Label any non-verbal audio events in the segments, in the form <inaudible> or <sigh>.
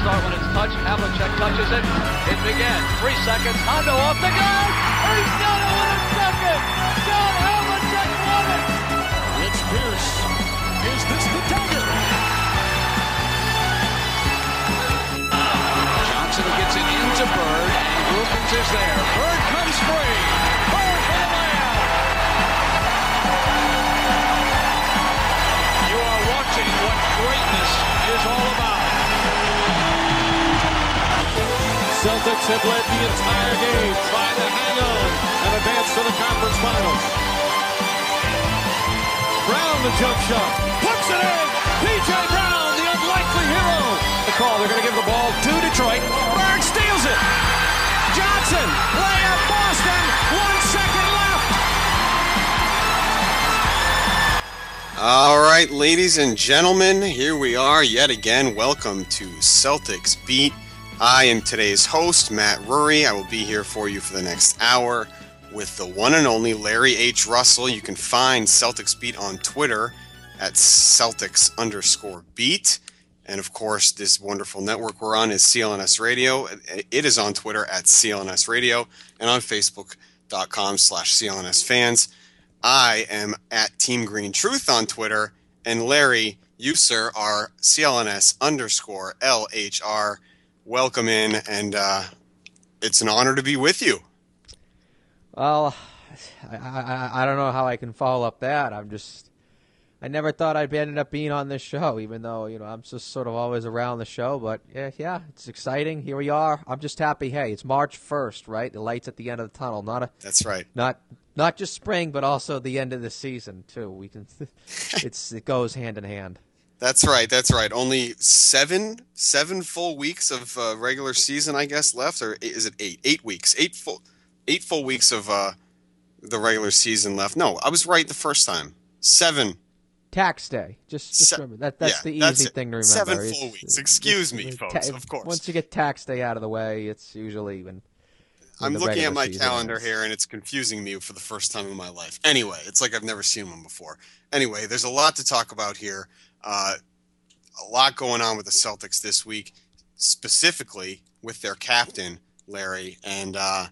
Start when it's touched. Havlicek touches it. It begins. Three seconds. Hondo off the gun. He's done it with a second. John Havlicek won it. Rich Pierce. Is this the dagger? Johnson gets it into Bird, and Wilkins is there. Bird comes free. Bird for. You are watching what greatness is all about. Celtics have led the entire game, trying to hang on and advance to the conference finals. Brown the jump shot, puts it in. PJ Brown, the unlikely hero. The call, they're going to give the ball to Detroit. Bird steals it. Johnson, layup, Boston. One second left. All right, ladies and gentlemen, here we are yet again. Welcome to Celtics Beat. I am today's host, Matt Rury. I will be here for you for the next hour with the one and only Larry H. Russell. You can find Celtics Beat on Twitter at Celtics underscore beat. And of course, this wonderful network we're on is CLNS Radio. It is on Twitter at CLNS Radio and on Facebook.com slash CLNS fans. I am at Team Green Truth on Twitter, and Larry, you sir are CLNS underscore LHR. Welcome in, and uh, it's an honor to be with you. Well, I, I I don't know how I can follow up that. I'm just I never thought I'd ended up being on this show, even though you know I'm just sort of always around the show. But yeah, yeah, it's exciting. Here we are. I'm just happy. Hey, it's March 1st, right? The lights at the end of the tunnel. Not a That's right. not not just spring, but also the end of the season too. We can <laughs> it's it goes hand in hand. That's right. That's right. Only seven seven full weeks of uh, regular season, I guess, left, or is it eight? Eight weeks. Eight full eight full weeks of uh, the regular season left. No, I was right the first time. Seven. Tax day. Just, just Se- remember that that's yeah, the easy that's thing to remember. Seven It's- full weeks. Excuse me, folks, ta- of course. Once you get tax day out of the way, it's usually when. I'm looking at my calendar ends. here and it's confusing me for the first time in my life. Anyway, it's like I've never seen one before. Anyway, there's a lot to talk about here. Uh, a lot going on with the Celtics this week, specifically with their captain, Larry. And uh,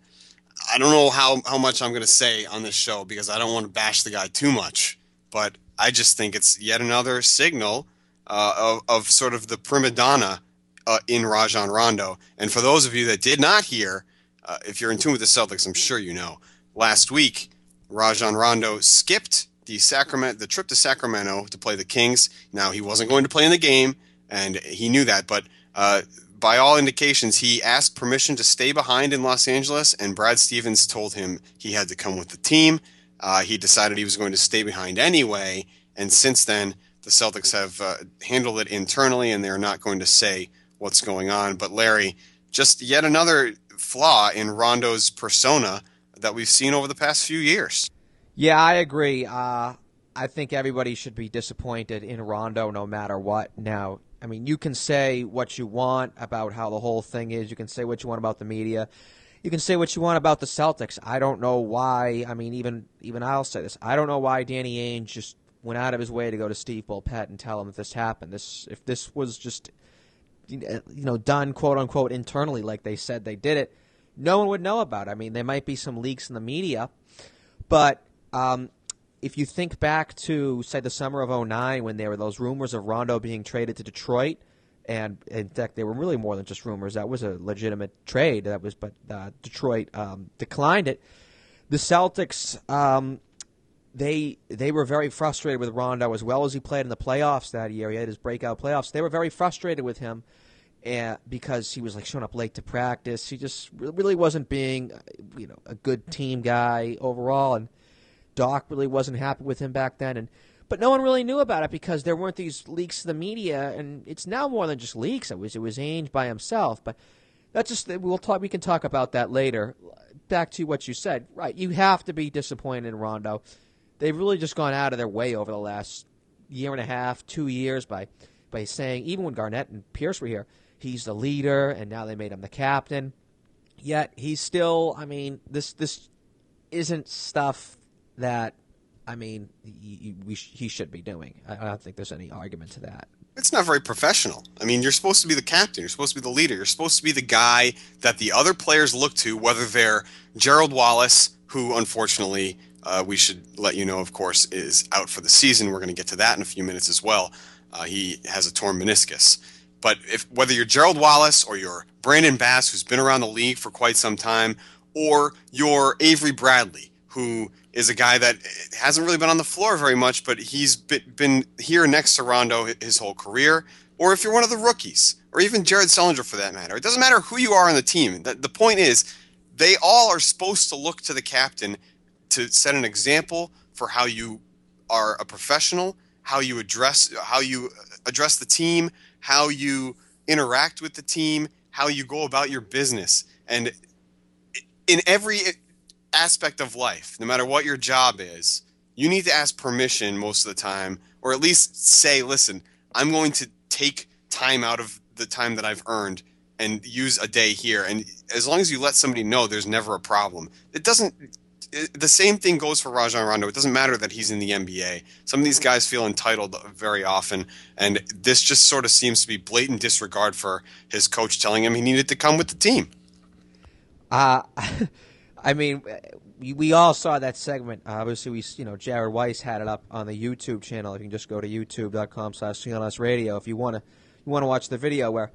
I don't know how, how much I'm going to say on this show because I don't want to bash the guy too much. But I just think it's yet another signal uh, of, of sort of the prima donna uh, in Rajon Rondo. And for those of you that did not hear, uh, if you're in tune with the Celtics, I'm sure you know. Last week, Rajon Rondo skipped the Sacramento, the trip to Sacramento to play the Kings. Now he wasn't going to play in the game, and he knew that. But uh, by all indications, he asked permission to stay behind in Los Angeles, and Brad Stevens told him he had to come with the team. Uh, he decided he was going to stay behind anyway, and since then, the Celtics have uh, handled it internally, and they're not going to say what's going on. But Larry, just yet another flaw in Rondo's persona that we've seen over the past few years. Yeah, I agree. Uh, I think everybody should be disappointed in Rondo no matter what. Now, I mean, you can say what you want about how the whole thing is. You can say what you want about the media. You can say what you want about the Celtics. I don't know why. I mean, even even I'll say this. I don't know why Danny Ainge just went out of his way to go to Steve Bulpett and tell him that this happened. This if this was just you know done quote unquote internally like they said they did it, no one would know about. it. I mean, there might be some leaks in the media, but um, if you think back to say the summer of 09 when there were those rumors of Rondo being traded to Detroit and in fact they were really more than just rumors that was a legitimate trade that was but uh, Detroit um, declined it the Celtics um, they they were very frustrated with Rondo as well as he played in the playoffs that year he had his breakout playoffs they were very frustrated with him and because he was like showing up late to practice. He just really wasn't being, you know, a good team guy overall. And Doc really wasn't happy with him back then. And but no one really knew about it because there weren't these leaks to the media, and it's now more than just leaks. It was it was Ainge by himself, but that's just we'll talk. We can talk about that later. Back to what you said, right? You have to be disappointed in Rondo. They've really just gone out of their way over the last year and a half, two years by by saying even when Garnett and Pierce were here, he's the leader, and now they made him the captain. Yet he's still. I mean, this this isn't stuff that I mean, he, he should be doing. I don't think there's any argument to that. It's not very professional. I mean, you're supposed to be the captain. You're supposed to be the leader. You're supposed to be the guy that the other players look to, whether they're Gerald Wallace, who unfortunately uh, we should let you know, of course, is out for the season. We're going to get to that in a few minutes as well. Uh, he has a torn meniscus. But if whether you're Gerald Wallace or you're Brandon Bass, who's been around the league for quite some time, or you're Avery Bradley, who is a guy that hasn't really been on the floor very much, but he's been here next to Rondo his whole career. Or if you're one of the rookies, or even Jared Sullinger for that matter, it doesn't matter who you are on the team. The point is, they all are supposed to look to the captain to set an example for how you are a professional, how you address how you address the team, how you interact with the team, how you go about your business, and in every aspect of life, no matter what your job is, you need to ask permission most of the time, or at least say, listen, I'm going to take time out of the time that I've earned and use a day here. And as long as you let somebody know, there's never a problem. It doesn't. It, the same thing goes for Rajon Rondo. It doesn't matter that he's in the NBA. Some of these guys feel entitled very often, and this just sort of seems to be blatant disregard for his coach telling him he needed to come with the team. Uh <laughs> I mean, we, all saw that segment. obviously, we you know Jared Weiss had it up on the YouTube channel. If you can just go to youtube.com/slash Radio if you want to you want to watch the video where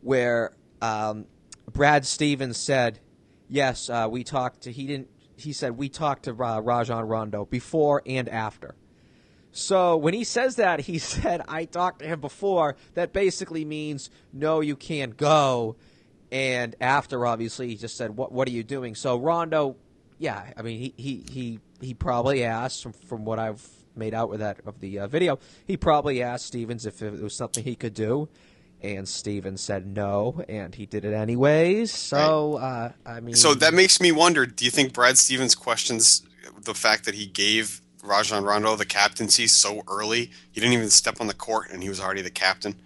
where um, Brad Stevens said, "Yes, uh, we talked to." He didn't. He said we talked to uh, Rajon Rondo before and after. So when he says that, he <laughs> said, I talked to him before. That basically means, no, you can't go. And after, obviously, he just said, "What What are you doing?" So Rondo, yeah, I mean, he he he, he probably asked from, from what I've made out with that of the uh, video. He probably asked Stevens if it was something he could do, and Stevens said no, and he did it anyways. So uh, I mean, so that makes me wonder: Do you think Brad Stevens questions the fact that he gave Rajon Rondo the captaincy so early? He didn't even step on the court, and he was already the captain.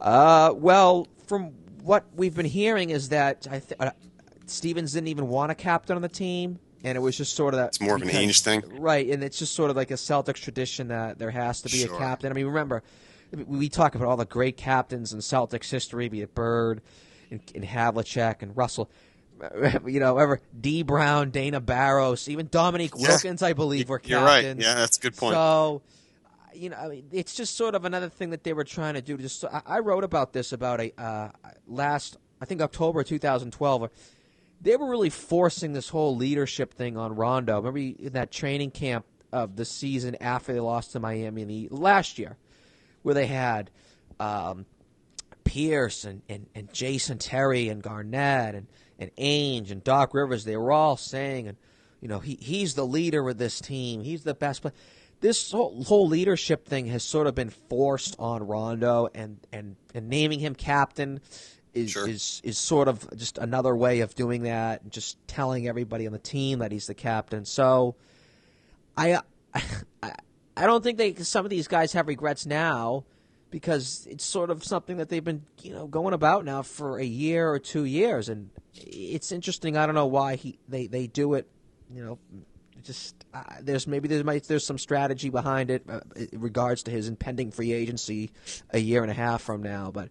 Uh, well, from what we've been hearing is that I th- uh, Stevens didn't even want a captain on the team, and it was just sort of that. It's more of an Ainge thing, right? And it's just sort of like a Celtics tradition that there has to be sure. a captain. I mean, remember we talk about all the great captains in Celtics history, be it Bird, and, and Havlicek, and Russell. <laughs> You know, ever D. Brown, Dana Barros, even Dominique yeah. Wilkins, I believe, were captains. You're right. Yeah, that's a good point. So you know, it's just sort of another thing that they were trying to do. Just I wrote about this about a uh, last, I think October 2012. They were really forcing this whole leadership thing on Rondo. Remember in that training camp of the season after they lost to Miami in the last year, where they had um, Pierce and, and, and Jason Terry and Garnett and and Ainge and Doc Rivers. They were all saying, and you know, he he's the leader of this team. He's the best player this whole, whole, leadership thing has sort of been forced on Rondo, and and, and naming him captain is, sure. is is sort of just another way of doing that, and just telling everybody on the team that he's the captain. So, I uh, <laughs> I, I don't think they some of these guys have regrets now because it's sort of something that they've been you know going about now for a year or two years, and it's interesting. I don't know why he they they do it. You know, just uh, there's maybe there might there's some strategy behind it uh, in regards to his impending free agency a year and a half from now. But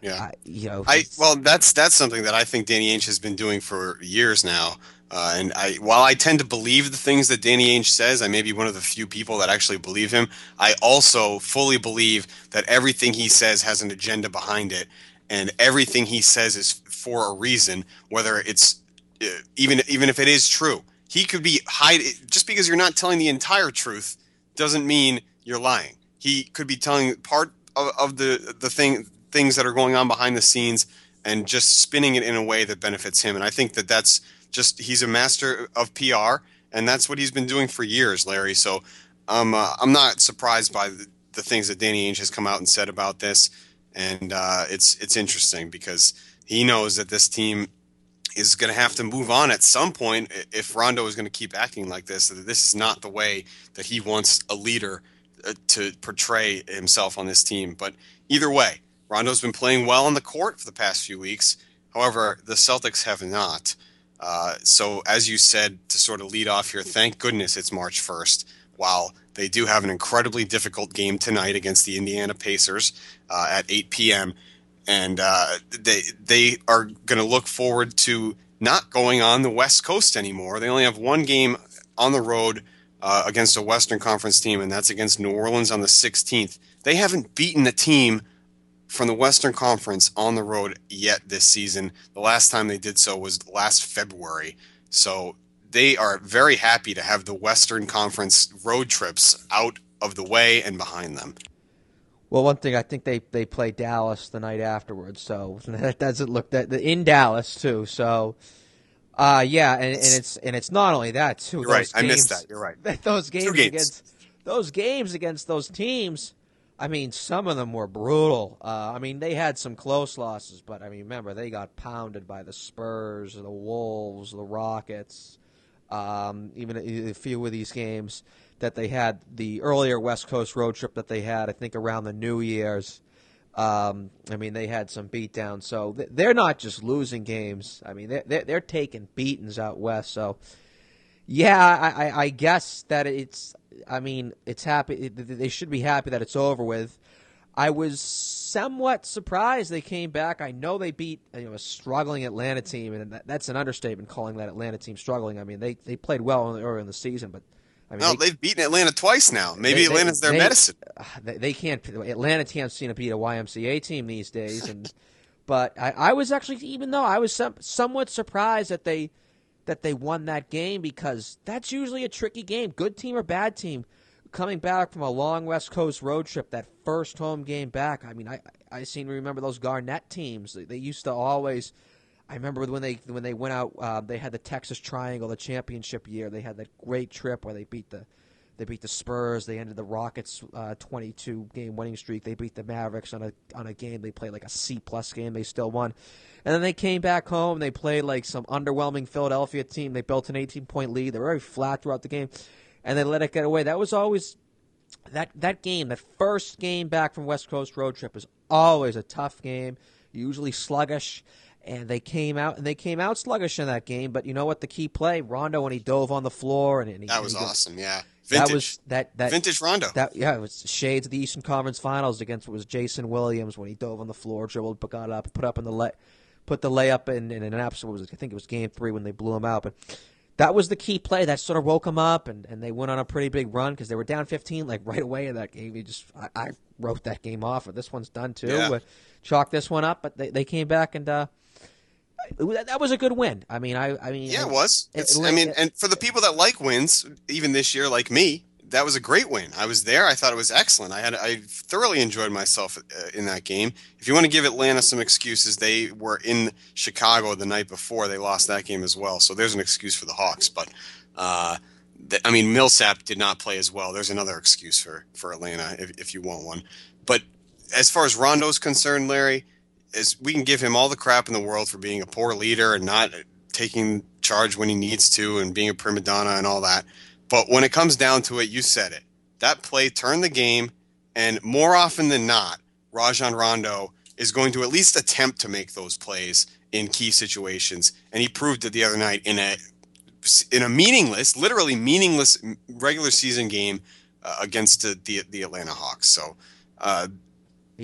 yeah, uh, you know, I well that's that's something that I think Danny Ainge has been doing for years now. Uh, and I, while I tend to believe the things that Danny Ainge says, I may be one of the few people that actually believe him. I also fully believe that everything he says has an agenda behind it, and everything he says is for a reason. Whether it's uh, even even if it is true, he could be hiding just because you're not telling the entire truth doesn't mean you're lying. He could be telling part of, of the the thing things that are going on behind the scenes and just spinning it in a way that benefits him. And I think that that's just he's a master of PR, and that's what he's been doing for years, Larry. So um, uh, I'm not surprised by the, the, things that Danny Ainge has come out and said about this, and uh, it's it's interesting because he knows that this team is going to have to move on at some point if Rondo is going to keep acting like this. This is not the way that he wants a leader uh, to portray himself on this team. But either way, Rondo's been playing well on the court for the past few weeks. However, the Celtics have not. Uh, so, as you said, to sort of lead off here, thank goodness it's March 1st. While they do have an incredibly difficult game tonight against the Indiana Pacers uh, at 8 p.m., and uh, they they are going to look forward to not going on the West Coast anymore. They only have one game on the road uh, against a Western Conference team, and that's against New Orleans on the 16th. They haven't beaten a team from the Western Conference on the road yet this season. The last time they did so was last February. So they are very happy to have the Western Conference road trips out of the way and behind them. Well, one thing I think they they play Dallas the night afterwards, so <laughs> that doesn't look that in Dallas too. So, uh, yeah, and, and it's and it's not only that too. You're right, games, I missed that. You're right. <laughs> Those games, games, against those games against those teams. I mean, some of them were brutal. Uh, I mean, they had some close losses, but I mean, remember they got pounded by the Spurs, the Wolves, the Rockets. Um, even a, a few of these games that they had the earlier West Coast road trip that they had, I think around the New Year's. Um, I mean, they had some beatdowns, so they're not just losing games. I mean, they're they're, taking beatings out west. So, yeah, I, I, guess that it's. I mean, it's happy. They should be happy that it's over with. I was somewhat surprised they came back. I know they beat you know, a struggling Atlanta team, and that's an understatement calling that Atlanta team struggling. I mean, they they played well earlier in the season, but I mean, no, they, have beaten Atlanta twice now. Maybe they, Atlanta's their they, medicine. Uh, they, they, can't. Atlanta can't seem to beat a YMCA team these days. And <laughs> but I, I was actually, even though I was some, somewhat surprised that they that they won that game because that's usually a tricky game. Good team or bad team, coming back from a long West Coast road trip, that first home game back. I mean, I I seem to remember those Garnett teams. They used to always I remember when they when they went out, uh, they had the Texas Triangle, the championship year. They had that great trip where they beat the they beat the Spurs. They ended the Rockets' uh, 22 game winning streak. They beat the Mavericks on a on a game they played like a C plus game. They still won, and then they came back home. They played like some underwhelming Philadelphia team. They built an 18 point lead. They were very flat throughout the game, and they let it get away. That was always that that game. That first game back from West Coast road trip is always a tough game. Usually sluggish and they came out and they came out sluggish in that game. But you know what? The key play, Rondo, when he dove on the floor and, and he, that was and awesome. Yeah, vintage. That was that that vintage Rondo. That yeah, it was shades of the Eastern Conference Finals against what was Jason Williams when he dove on the floor, dribbled, but got up, put up in the let, put the layup in, in an absolute. Was, I think it was Game Three when they blew him out, but. That was the key play that sort of woke them up, and, and they went on a pretty big run because they were down 15 like right away in that game. You just I, I wrote that game off, and this one's done too. Yeah. chalk this one up, but they, they came back and uh, that was a good win. I mean, I, I mean, yeah, it was. It, I mean, and for the people that like wins, even this year, like me, that was a great win. I was there. I thought it was excellent. I had, I thoroughly enjoyed myself uh, in that game. If you want to give Atlanta some excuses, they were in Chicago the night before. They lost that game as well. So there's an excuse for the Hawks. But, uh, I mean, Millsap did not play as well. There's another excuse for for Atlanta if, if you want one. But as far as Rondo's concerned, Larry is we can give him all the crap in the world for being a poor leader and not taking charge when he needs to and being a prima donna and all that. But when it comes down to it, you said it. That play turned the game, and more often than not, Rajon Rondo is going to at least attempt to make those plays in key situations, and he proved it the other night in a in a meaningless, literally meaningless regular season game uh, against the, the, the Atlanta Hawks. So uh,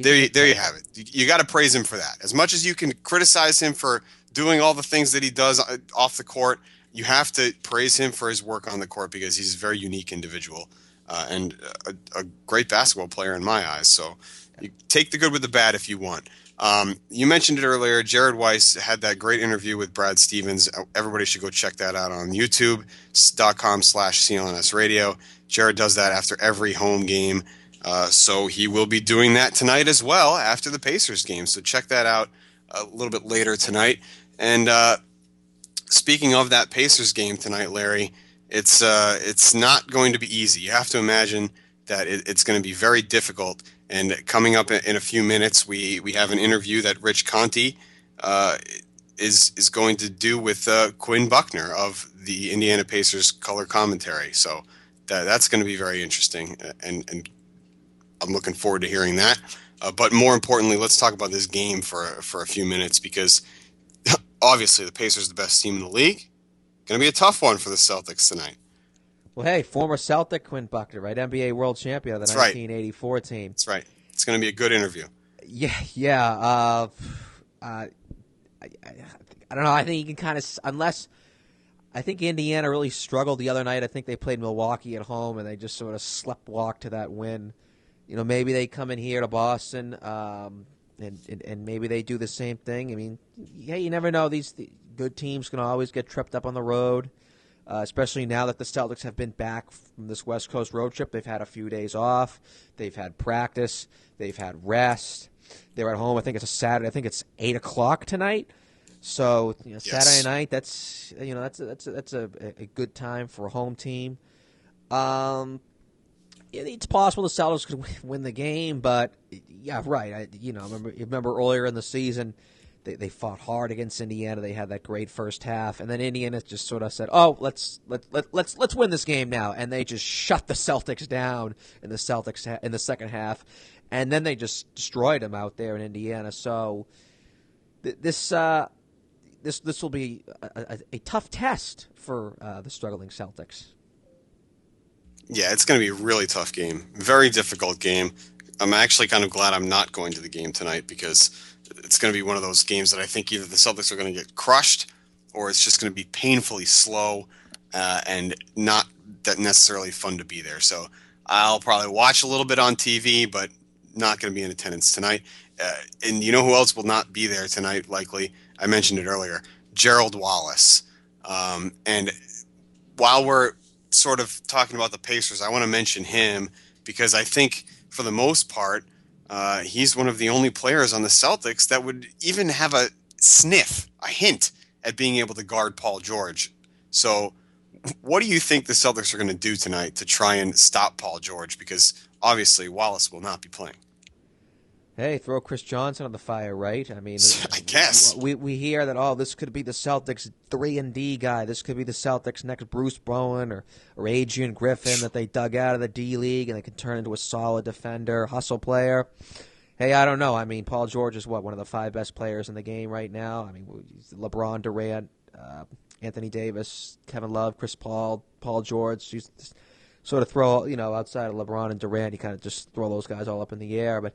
there, there you have it. You, you got to praise him for that. As much as you can criticize him for doing all the things that he does uh, off the court, you have to praise him for his work on the court because he's a very unique individual uh, and a, a, great basketball player in my eyes. So you take the good with the bad if you want. Um, you mentioned it earlier. Jared Weiss had that great interview with Brad Stevens. Uh, everybody should go check that out on YouTube.com slash CLNS radio. Jared does that after every home game Uh, so he will be doing that tonight as well after the Pacers game. So check that out a little bit later tonight. And uh, speaking of that Pacers game tonight, Larry, it's uh, it's not going to be easy. You have to imagine that it, it's going to be very difficult. And coming up in a few minutes, we we have an interview that Rich Conti uh, is is going to do with uh, Quinn Buckner of the Indiana Pacers color commentary. So that that's going to be very interesting, and and I'm looking forward to hearing that. Uh, but more importantly, let's talk about this game for for a few minutes because <laughs> obviously the Pacers are the best team in the league. Going to be a tough one for the Celtics tonight. Well, hey, former Celtic Quinn Buckner, right? NBA World Champion of the That's 1984 right. team. That's right. It's going to be a good interview. Yeah, yeah. Uh, uh, I, I, I don't know. I think you can kind of unless. I think Indiana really struggled the other night. I think they played Milwaukee at home and they just sort of slept walk to that win. You know, maybe they come in here to Boston um, and, and, and maybe they do the same thing. I mean, yeah, you never know. These the good teams can always get tripped up on the road, uh, especially now that the Celtics have been back from this West Coast road trip. They've had a few days off. They've had practice. They've had rest. They're at home. I think it's a Saturday. I think it's eight o'clock tonight. So you know, Yes. Saturday night, that's you know that's a, that's a, that's a, a good time for a home team. Um, it's possible the Celtics could win the game, but yeah, right. I, you know, remember remember earlier in the season, they they fought hard against Indiana. They had that great first half, and then Indiana just sort of said, "Oh, let's let, let let's let's win this game now," and they just shut the Celtics down in the Celtics ha- in the second half, and then they just destroyed them out there in Indiana. So th- this. Uh, this this will be a, a, a tough test for uh, the struggling Celtics. Yeah, it's going to be a really tough game. Very difficult game. I'm actually kind of glad I'm not going to the game tonight because it's going to be one of those games that I think either the Celtics are going to get crushed or it's just going to be painfully slow uh, and not that necessarily fun to be there. So I'll probably watch a little bit on TV, but not going to be in attendance tonight. Uh, and you know who else will not be there tonight, likely? I mentioned it earlier Gerald Wallace. Um, and while we're sort of talking about the Pacers, I want to mention him because I think for the most part, uh, he's one of the only players on the Celtics that would even have a sniff, a hint at being able to guard Paul George. So, what do you think the Celtics are going to do tonight to try and stop Paul George? Because obviously Wallace will not be playing. Hey, throw Chris Johnson on the fire, right? I mean, <laughs> I guess. we we hear that oh, this could be the Celtics three and D guy. This could be the Celtics next Bruce Bowen or or Adrian Griffin that they dug out of the D League and they can turn into a solid defender, hustle player. Hey, I don't know. I mean, Paul George is what one of the five best players in the game right now. I mean, LeBron, Durant, uh, Anthony Davis, Kevin Love, Chris Paul, Paul George. You sort of throw you know outside of LeBron and Durant, you kind of just throw those guys all up in the air, but.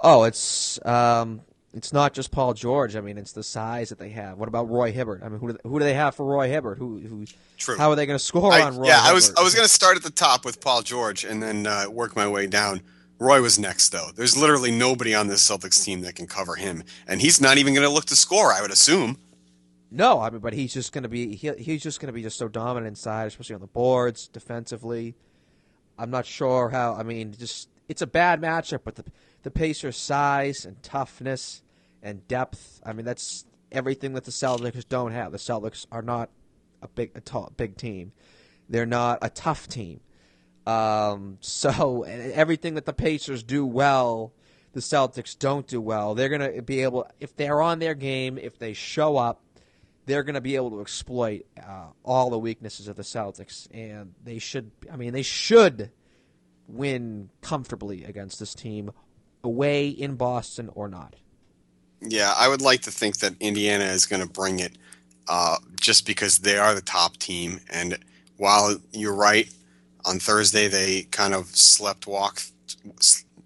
Oh, it's um, it's not just Paul George. I mean, it's the size that they have. What about Roy Hibbert? I mean, who do, who do they have for Roy Hibbert? Who who? True. How are they going to score I- on Roy? yeah, I was I was going to start at the top with Paul George and then uh, work my way down. Roy was next though. There's literally nobody on this Celtics team that can cover him, and he's not even going to look to score. I would assume. No, I mean, but he's just going to be he, he's just going to be just so dominant inside, especially on the boards, defensively. I'm not sure how. I mean, just it's a bad matchup, but the the Pacers' size and toughness and depth. I mean, that's everything that the Celtics don't have. The Celtics are not a big a tall, big team. They're not a tough team. Um, <laughs> so everything that the Pacers do well, the Celtics don't do well. They're going to be able, if they're on their game, if they show up, they're going to be able to exploit uh, all the weaknesses of the Celtics, and they should. I mean, they should win comfortably against this team, away in Boston or not. Yeah, I would like to think that Indiana is going to bring it, uh, just because they are the top team. And while you're right, on Thursday they kind of slept walked,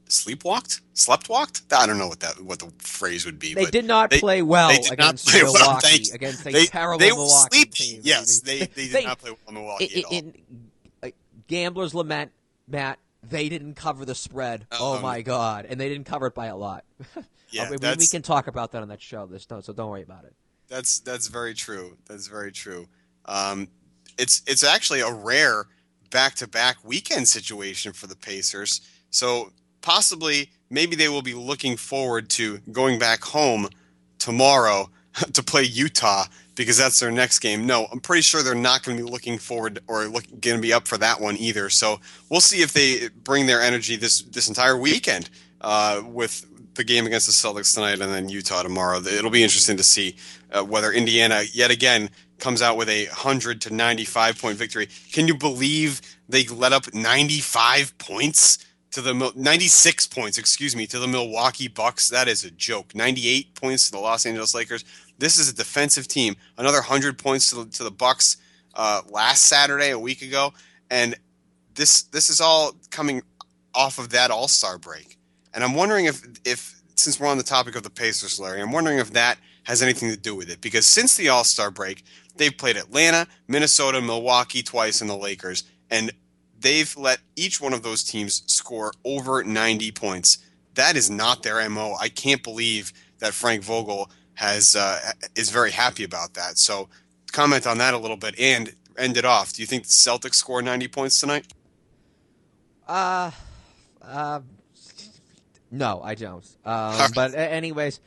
sleepwalked, slept walked. I don't know what that what the phrase would be. They did not they- play well they did not against play well. Milwaukee, Thank you. against a they, terrible they Milwaukee sleepy. team. Yes, they, they did They- not play well in Milwaukee in, at all. in, uh, gamblers lament Matt. They didn't cover the spread. oh Um, my god! And they didn't cover it by a lot. <laughs> Yeah, we, we can talk about that on that show. This so don't worry about it. That's that's very true. That's very true. Um, it's it's actually a rare back-to-back weekend situation for the Pacers So possibly, maybe they will be looking forward to going back home tomorrow <laughs> to play Utah because that's their next game. No, I'm pretty sure they're not going to be looking forward or going to be up for that one either. So we'll see if they bring their energy this this entire weekend uh, with the game against the Celtics tonight and then Utah tomorrow. It'll be interesting to see uh, whether Indiana yet again comes out with a 100 to 95 point victory. Can you believe they let up 95 points to the 96 points, excuse me, to the Milwaukee Bucks? That is a joke. 98 points to the Los Angeles Lakers. This is a defensive team. Another 100 points to the, to the Bucks uh, last Saturday, a week ago, and this this is all coming off of that All Star break. And I'm wondering if if since we're on the topic of the Pacers, Larry, I'm wondering if that has anything to do with it because since the All Star break, they've played Atlanta, Minnesota, Milwaukee twice, and the Lakers, and they've let each one of those teams score over 90 points. That is not their mo. I can't believe that Frank Vogel has uh, is very happy about that. So comment on that a little bit and end it off. Do you think the Celtics score 90 points tonight? Uh, uh, no, I don't. Um, but anyways,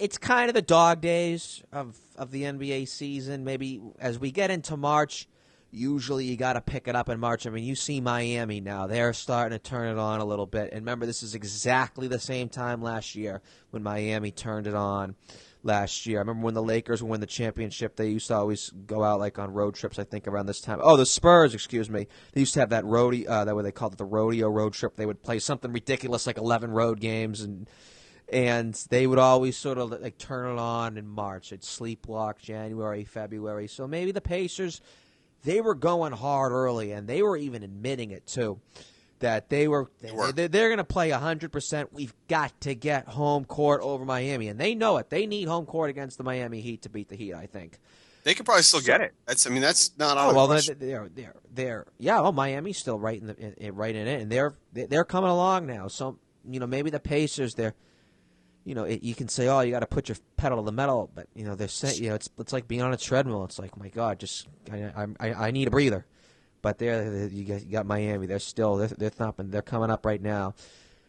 it's kind of the dog days of of the NBA season. Maybe as we get into March, usually you got to pick it up in March. I mean, you see Miami now; they're starting to turn it on a little bit. And remember, this is exactly the same time last year when Miami turned it on. Last year, I remember when the Lakers win the championship. They used to always go out like on road trips. I think around this time. Oh, the Spurs, excuse me. They used to have that rodeo. Uh, that what they called it, the rodeo road trip. They would play something ridiculous like eleven road games and and they would always sort of like turn it on in March. It'd sleepwalk January, February. So maybe the Pacers, they were going hard early, and they were even admitting it too, that they were, they were. They, they're going to play hundred percent. We've got to get home court over Miami, and they know it. They need home court against the Miami Heat to beat the Heat. I think. They could probably still get it. That's, I mean, that's not oh, well. They're, they're, they're, they're, yeah. Well, Miami's still right in the, in, right in it, and they're, they're coming along now. So, you know, maybe the Pacers, they're, you know, it, you can say, oh, you got to put your pedal to the metal, but you know, they're saying, you know, it's it's like being on a treadmill. It's like, my God, just I I, I need a breather. But there, you got, you got Miami. They're still they're, they're thumping. They're coming up right now.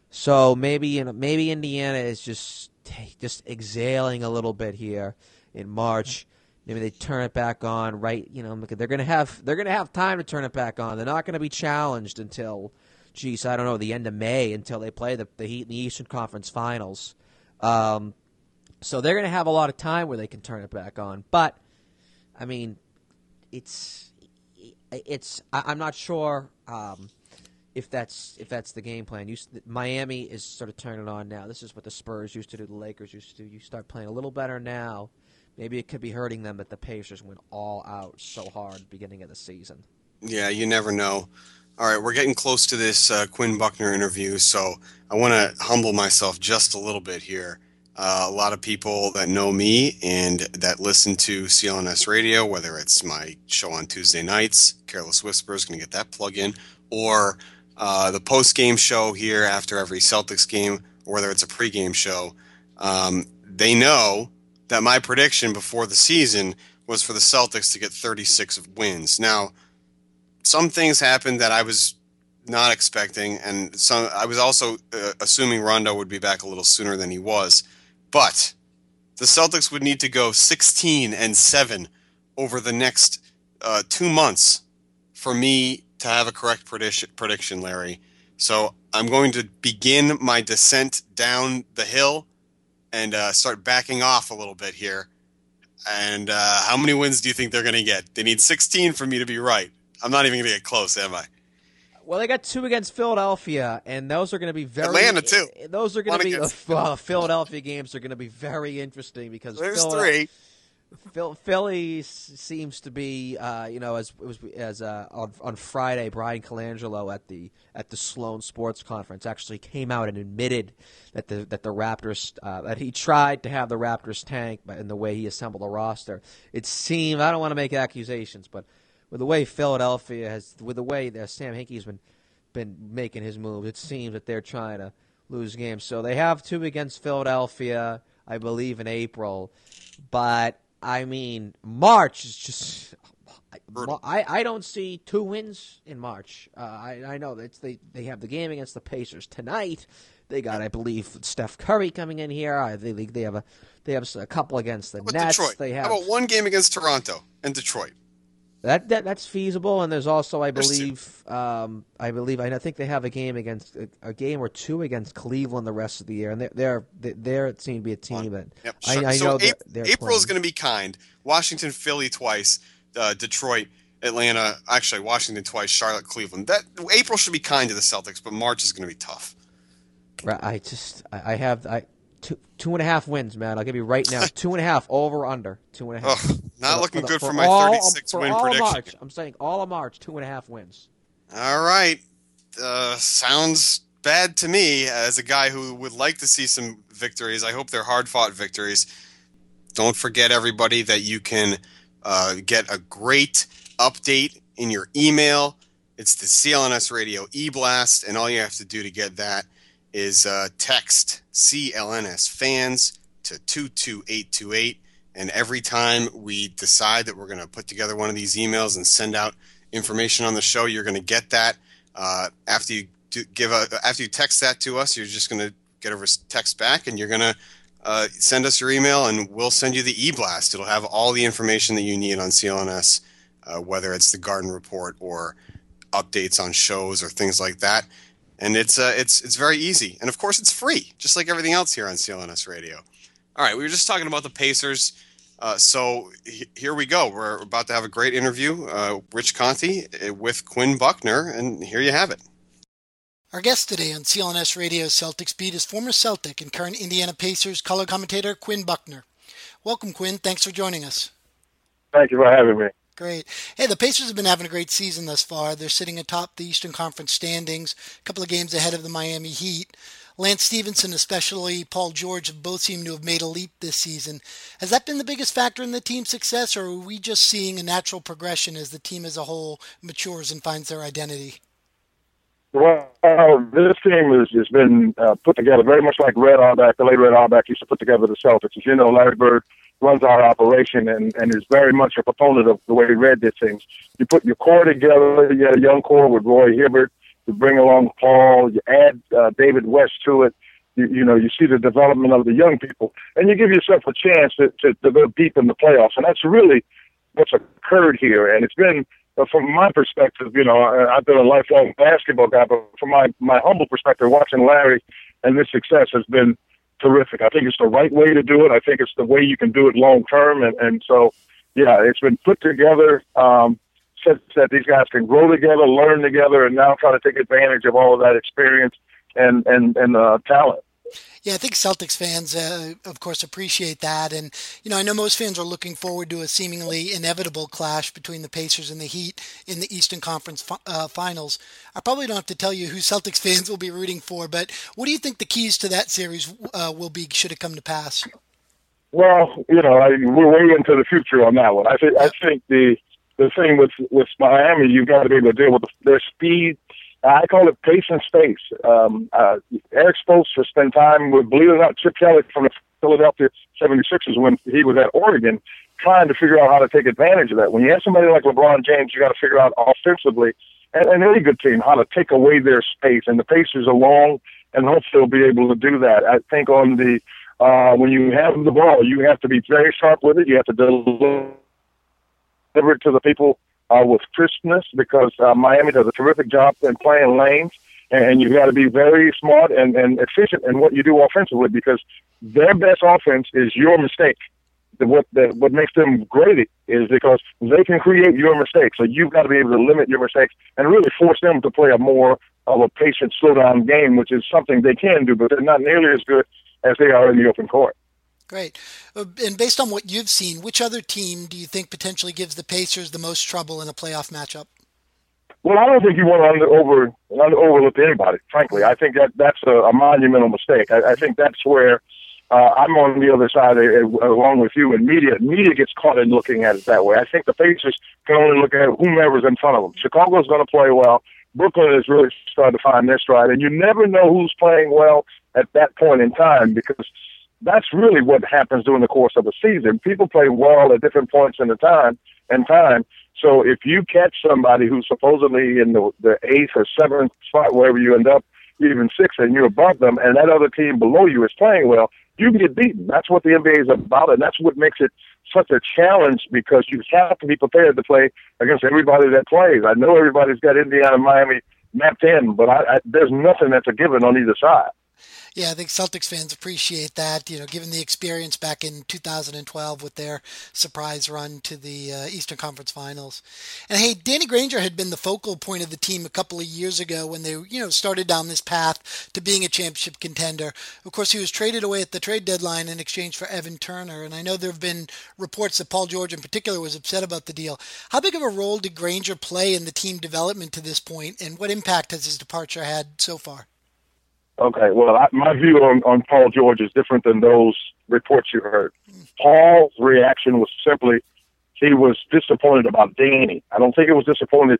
So maybe you know, maybe Indiana is just just exhaling a little bit here in March. Maybe they turn it back on right. You know, they're gonna have they're gonna have time to turn it back on. They're not gonna be challenged until, geez, I don't know, the end of May until they play the the Heat in the Eastern Conference Finals. Um, so they're going to have a lot of time where they can turn it back on. But I mean, it's it's I'm not sure um, if that's if that's the game plan. You, Miami is sort of turning it on now. This is what the Spurs used to do. The Lakers used to do. You start playing a little better now. Maybe it could be hurting them that the Pacers went all out so hard beginning of the season. Yeah, you never know. All right, we're getting close to this uh, Quinn Buckner interview, so I want to humble myself just a little bit here. Uh, a lot of people that know me and that listen to CLNS radio, whether it's my show on Tuesday nights, Careless Whispers, going to get that plug in, or uh, the post game show here after every Celtics game, or whether it's a pregame show, um, they know that my prediction before the season was for the Celtics to get 36 wins. Now, some things happened that I was not expecting, and some I was also uh, assuming Rondo would be back a little sooner than he was. But the Celtics would need to go 16 and seven over the next uh, two months for me to have a correct prediction, prediction, Larry. So I'm going to begin my descent down the hill and uh, start backing off a little bit here. And uh, how many wins do you think they're going to get? They need 16 for me to be right. I'm not even going to get close, am I? Well, they got two against Philadelphia, and those are going to be very Atlanta too. Those are going to be uh, <laughs> Philadelphia games are going to be very interesting because there's three. Philly seems to be, uh, you know, as was as uh, on, on, Friday, Bryan Colangelo at the at the Sloan Sports Conference actually came out and admitted that the that the Raptors uh, that he tried to have the Raptors tank, but in the way he assembled the roster, it seemed I don't want to make accusations, but with the way Philadelphia has, with the way that Sam Hinkie's been been making his moves, it seems that they're trying to lose games. So they have two against Philadelphia, I believe, in April. But I mean, March is just. I, I don't see two wins in March. Uh, I I know that they they have the game against the Pacers tonight. They got, I believe, Steph Curry coming in here. I think they have a they have a couple against the Nets. Detroit? They have How about one game against Toronto and Detroit? That, that that's feasible. And there's also, I believe, um, I believe, I think they have a game against a, a game or two against Cleveland the rest of the year, and they're they're they're it seems to be a team that Yep, I, sure. I so know April, they're April is going to be kind. Washington, Philly twice, uh, Detroit, Atlanta. Actually, Washington twice, Charlotte, Cleveland. That April should be kind to the Celtics, but March is going to be tough. Right, I just I, I have I two two and a half wins, man. I'll give you right now <laughs> two and a half over under two and a half. Not the- looking the- good for, my all- 36 for win prediction. March. I'm saying all of March, two and a half wins. All right. Uh, sounds bad to me as a guy who would like to see some victories. I hope they're hard fought victories. Don't forget, everybody, that you can uh, get a great update in your email. It's the CLNS Radio e blast, and all you have to do to get that is uh, text CLNS fans to 22828. And every time we decide that we're going to put together one of these emails and send out information on the show, you're going to get that. Uh, after you give a, after you text that to us, you're just going to get a text back, and you're going to uh, send us your email, and we'll send you the e-blast. It'll have all the information that you need on CLNS, uh, whether it's the Garden Report or updates on shows or things like that. And it's uh, it's it's very easy, and of course it's free, just like everything else here on CLNS Radio. All right, we were just talking about the Pacers. Uh, so he- here we go. We're about to have a great interview, uh, Rich Conti uh, with Quinn Buckner, and here you have it. Our guest today on CLNS Radio Celtics Beat is former Celtic and current Indiana Pacers color commentator Quinn Buckner. Welcome, Quinn. Thanks for joining us. Thank you for having me. Great. Hey, the Pacers have been having a great season thus far. They're sitting atop the Eastern Conference standings, a couple of games ahead of the Miami Heat. Lance Stephenson, especially Paul George, both seem to have made a leap this season. Has that been the biggest factor in the team's success, or are we just seeing a natural progression as the team as a whole matures and finds their identity? Well, this team has, has been uh, put together very much like Red Auerbach, the late Red Auerbach used to put together the Celtics. As you know, Larry Bird runs our operation and, and is very much a proponent of the way Red did things. You put your core together, you had a young core with Roy Hibbert, you bring along Paul, you add uh, David West to it. You, you know, you see the development of the young people, and you give yourself a chance to, to, to go deep in the playoffs. And that's really what's occurred here. And it's been but from my perspective, you know, I- I've been a lifelong basketball guy, but from my, my humble perspective, watching Larry and this success has been terrific. I think it's the right way to do it. I think it's the way you can do it long term. And, and so, yeah, it's been put together um, that these guys can grow together, learn together, and now try to take advantage of all of that experience and, and, and uh, talent. Yeah, I think Celtics fans, uh, of course, appreciate that. And, you know, I know most fans are looking forward to a seemingly inevitable clash between the Pacers and the Heat in the Eastern Conference fi- uh, Finals. I probably don't have to tell you who <laughs> Celtics fans will be rooting for, but what do you think the keys to that series uh, will be should it come to pass? Well, you know, I, we're way into the future on that one. I think I think the the thing with with Miami, you've got to be able to deal with their speed. I call it pace and space. Um, uh, Erik Spoelstra spent time with, believe it or not, Chip Kelly from the Philadelphia 76ers when he was at Oregon, trying to figure out how to take advantage of that. When you have somebody like LeBron James, you got to figure out offensively, and, and any good team, how to take away their space. And the Pacers are long, and hopefully they'll be able to do that. I think on the uh, when you have the ball, you have to be very sharp with it. You have to deliver it to the people uh, with crispness because uh, Miami does a terrific job in playing lanes, and you've got to be very smart and, and efficient in what you do offensively because their best offense is your mistake. What the, what makes them great is because they can create your mistakes. So you've got to be able to limit your mistakes and really force them to play a more of a patient, slow down game, which is something they can do, but they're not nearly as good as they are in the open court. Great. Uh, And based on what you've seen, which other team do you think potentially gives the Pacers the most trouble in a playoff matchup? Well, I don't think you want to under, over under, overlook anybody. Frankly, I think that that's a, a monumental mistake. I, I think that's where uh, I'm on the other side, uh, along with you. And media media gets caught in looking at it that way. I think the Pacers can only look at whomever's in front of them. Chicago's going to play well. Brooklyn is really starting to find their stride, and you never know who's playing well at that point in time because that's really what happens during the course of a season. People play well at different points in the time and time. So if you catch somebody who's supposedly in the, the eighth or seventh spot, wherever you end up, even sixth, and you're above them, and that other team below you is playing well, you get beaten. That's what the NBA is about, and that's what makes it such a challenge because you have to be prepared to play against everybody that plays. I know everybody's got Indiana, Miami mapped in, but I, I, there's nothing that's a given on either side. Yeah, I think Celtics fans appreciate that. You know, given the experience back in 2012 with their surprise run to the uh, Eastern Conference Finals. And hey, Danny Granger had been the focal point of the team a couple of years ago when they, you know, started down this path to being a championship contender. Of course, he was traded away at the trade deadline in exchange for Evan Turner. And I know there have been reports that Paul George, in particular, was upset about the deal. How big of a role did Granger play in the team development to this point, and what impact has his departure had so far? Okay, well, I, my view on, on Paul George is different than those reports you heard. Paul's reaction was simply he was disappointed about Danny. I don't think it was disappointed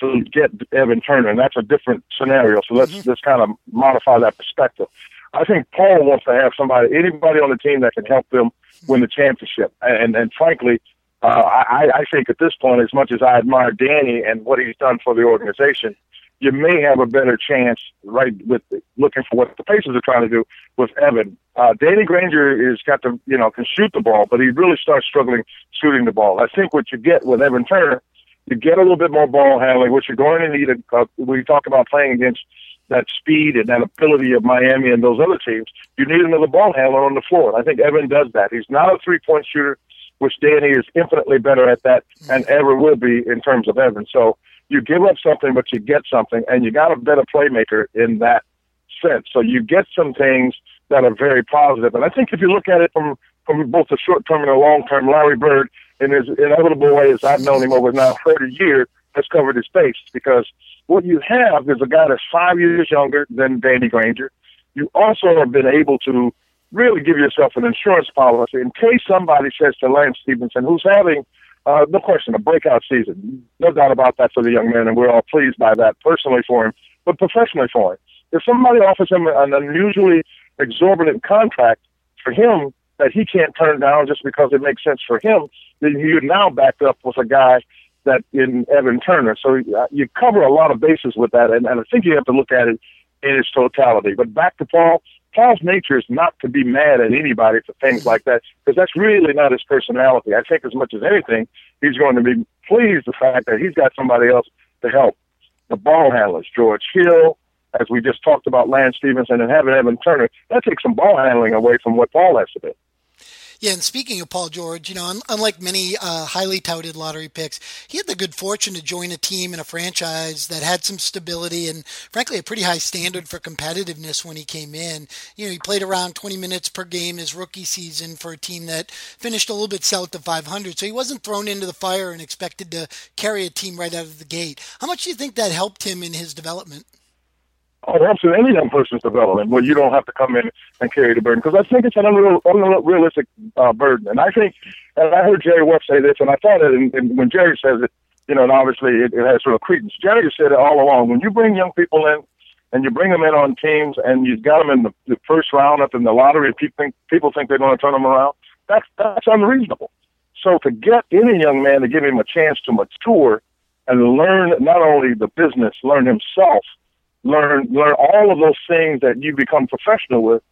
to get Evan Turner, and that's a different scenario. So let's mm-hmm. let's kind of modify that perspective. I think Paul wants to have somebody, anybody on the team that can help them win the championship. And and frankly, uh, I, I think at this point, as much as I admire Danny and what he's done for the organization, you may have a better chance right with looking for what the Pacers are trying to do with Evan. Uh, Danny Granger is got to you know can shoot the ball, but he really starts struggling shooting the ball. I think what you get with Evan Turner, you get a little bit more ball handling, which you're going to need. Uh, we talk about playing against that speed and that ability of Miami and those other teams. You need another ball handler on the floor. And I think Evan does that. He's not a three point shooter, which Danny is infinitely better at that and ever will be in terms of Evan. So you give up something, but you get something, and you got a better playmaker in that sense. So you get some things that are very positive. And I think if you look at it from from both the short term and the long term, Larry Bird, in his inevitable way, as I've known him over now 30 years, has covered his face because what you have is a guy that's five years younger than Danny Granger. You also have been able to really give yourself an insurance policy in case somebody says to Lance Stephenson, who's having uh, no question, a breakout season. No doubt about that for the young man, and we're all pleased by that personally for him, but professionally for him. If somebody offers him an unusually exorbitant contract for him that he can't turn down just because it makes sense for him, then you're now backed up with a guy that in Evan Turner. So uh, you cover a lot of bases with that, and, and I think you have to look at it in its totality. But back to Paul, Paul's nature is not to be mad at anybody for things like that because that's really not his personality. I think as much as anything, he's going to be pleased the fact that he's got somebody else to help. The ball handlers, George Hill, as we just talked about Lance Stephenson and having Evan Turner, that takes some ball handling away from what Paul has to do. Yeah, and speaking of Paul George, you know, un- unlike many uh, highly touted lottery picks, he had the good fortune to join a team in a franchise that had some stability and, frankly, a pretty high standard for competitiveness when he came in. You know, he played around 20 minutes per game his rookie season for a team that finished a little bit south of 500, so he wasn't thrown into the fire and expected to carry a team right out of the gate. How much do you think that helped him in his development? Oh, helps in any young person's development where you don't have to come in and carry the burden. Because I think it's an unreal, unrealistic uh, burden. And I think, and I heard Jerry West say this, and I thought it, and, and when Jerry says it, you know, and obviously it, it has real credence. Jerry said it all along. When you bring young people in, and you bring them in on teams, and you've got them in the, the first round up in the lottery, people think people think they're going to turn them around. That's that's unreasonable. So to get any young man to give him a chance to mature and learn not only the business, learn himself learn learn all of those things that you become professional with.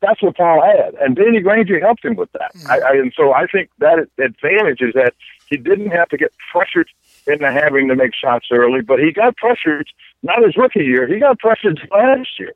That's what Paul had, and Danny Granger helped him with that. Mm-hmm. I, I, and so I think that advantage is that he didn't have to get pressured into having to make shots early, but he got pressured not his rookie year. He got pressured last year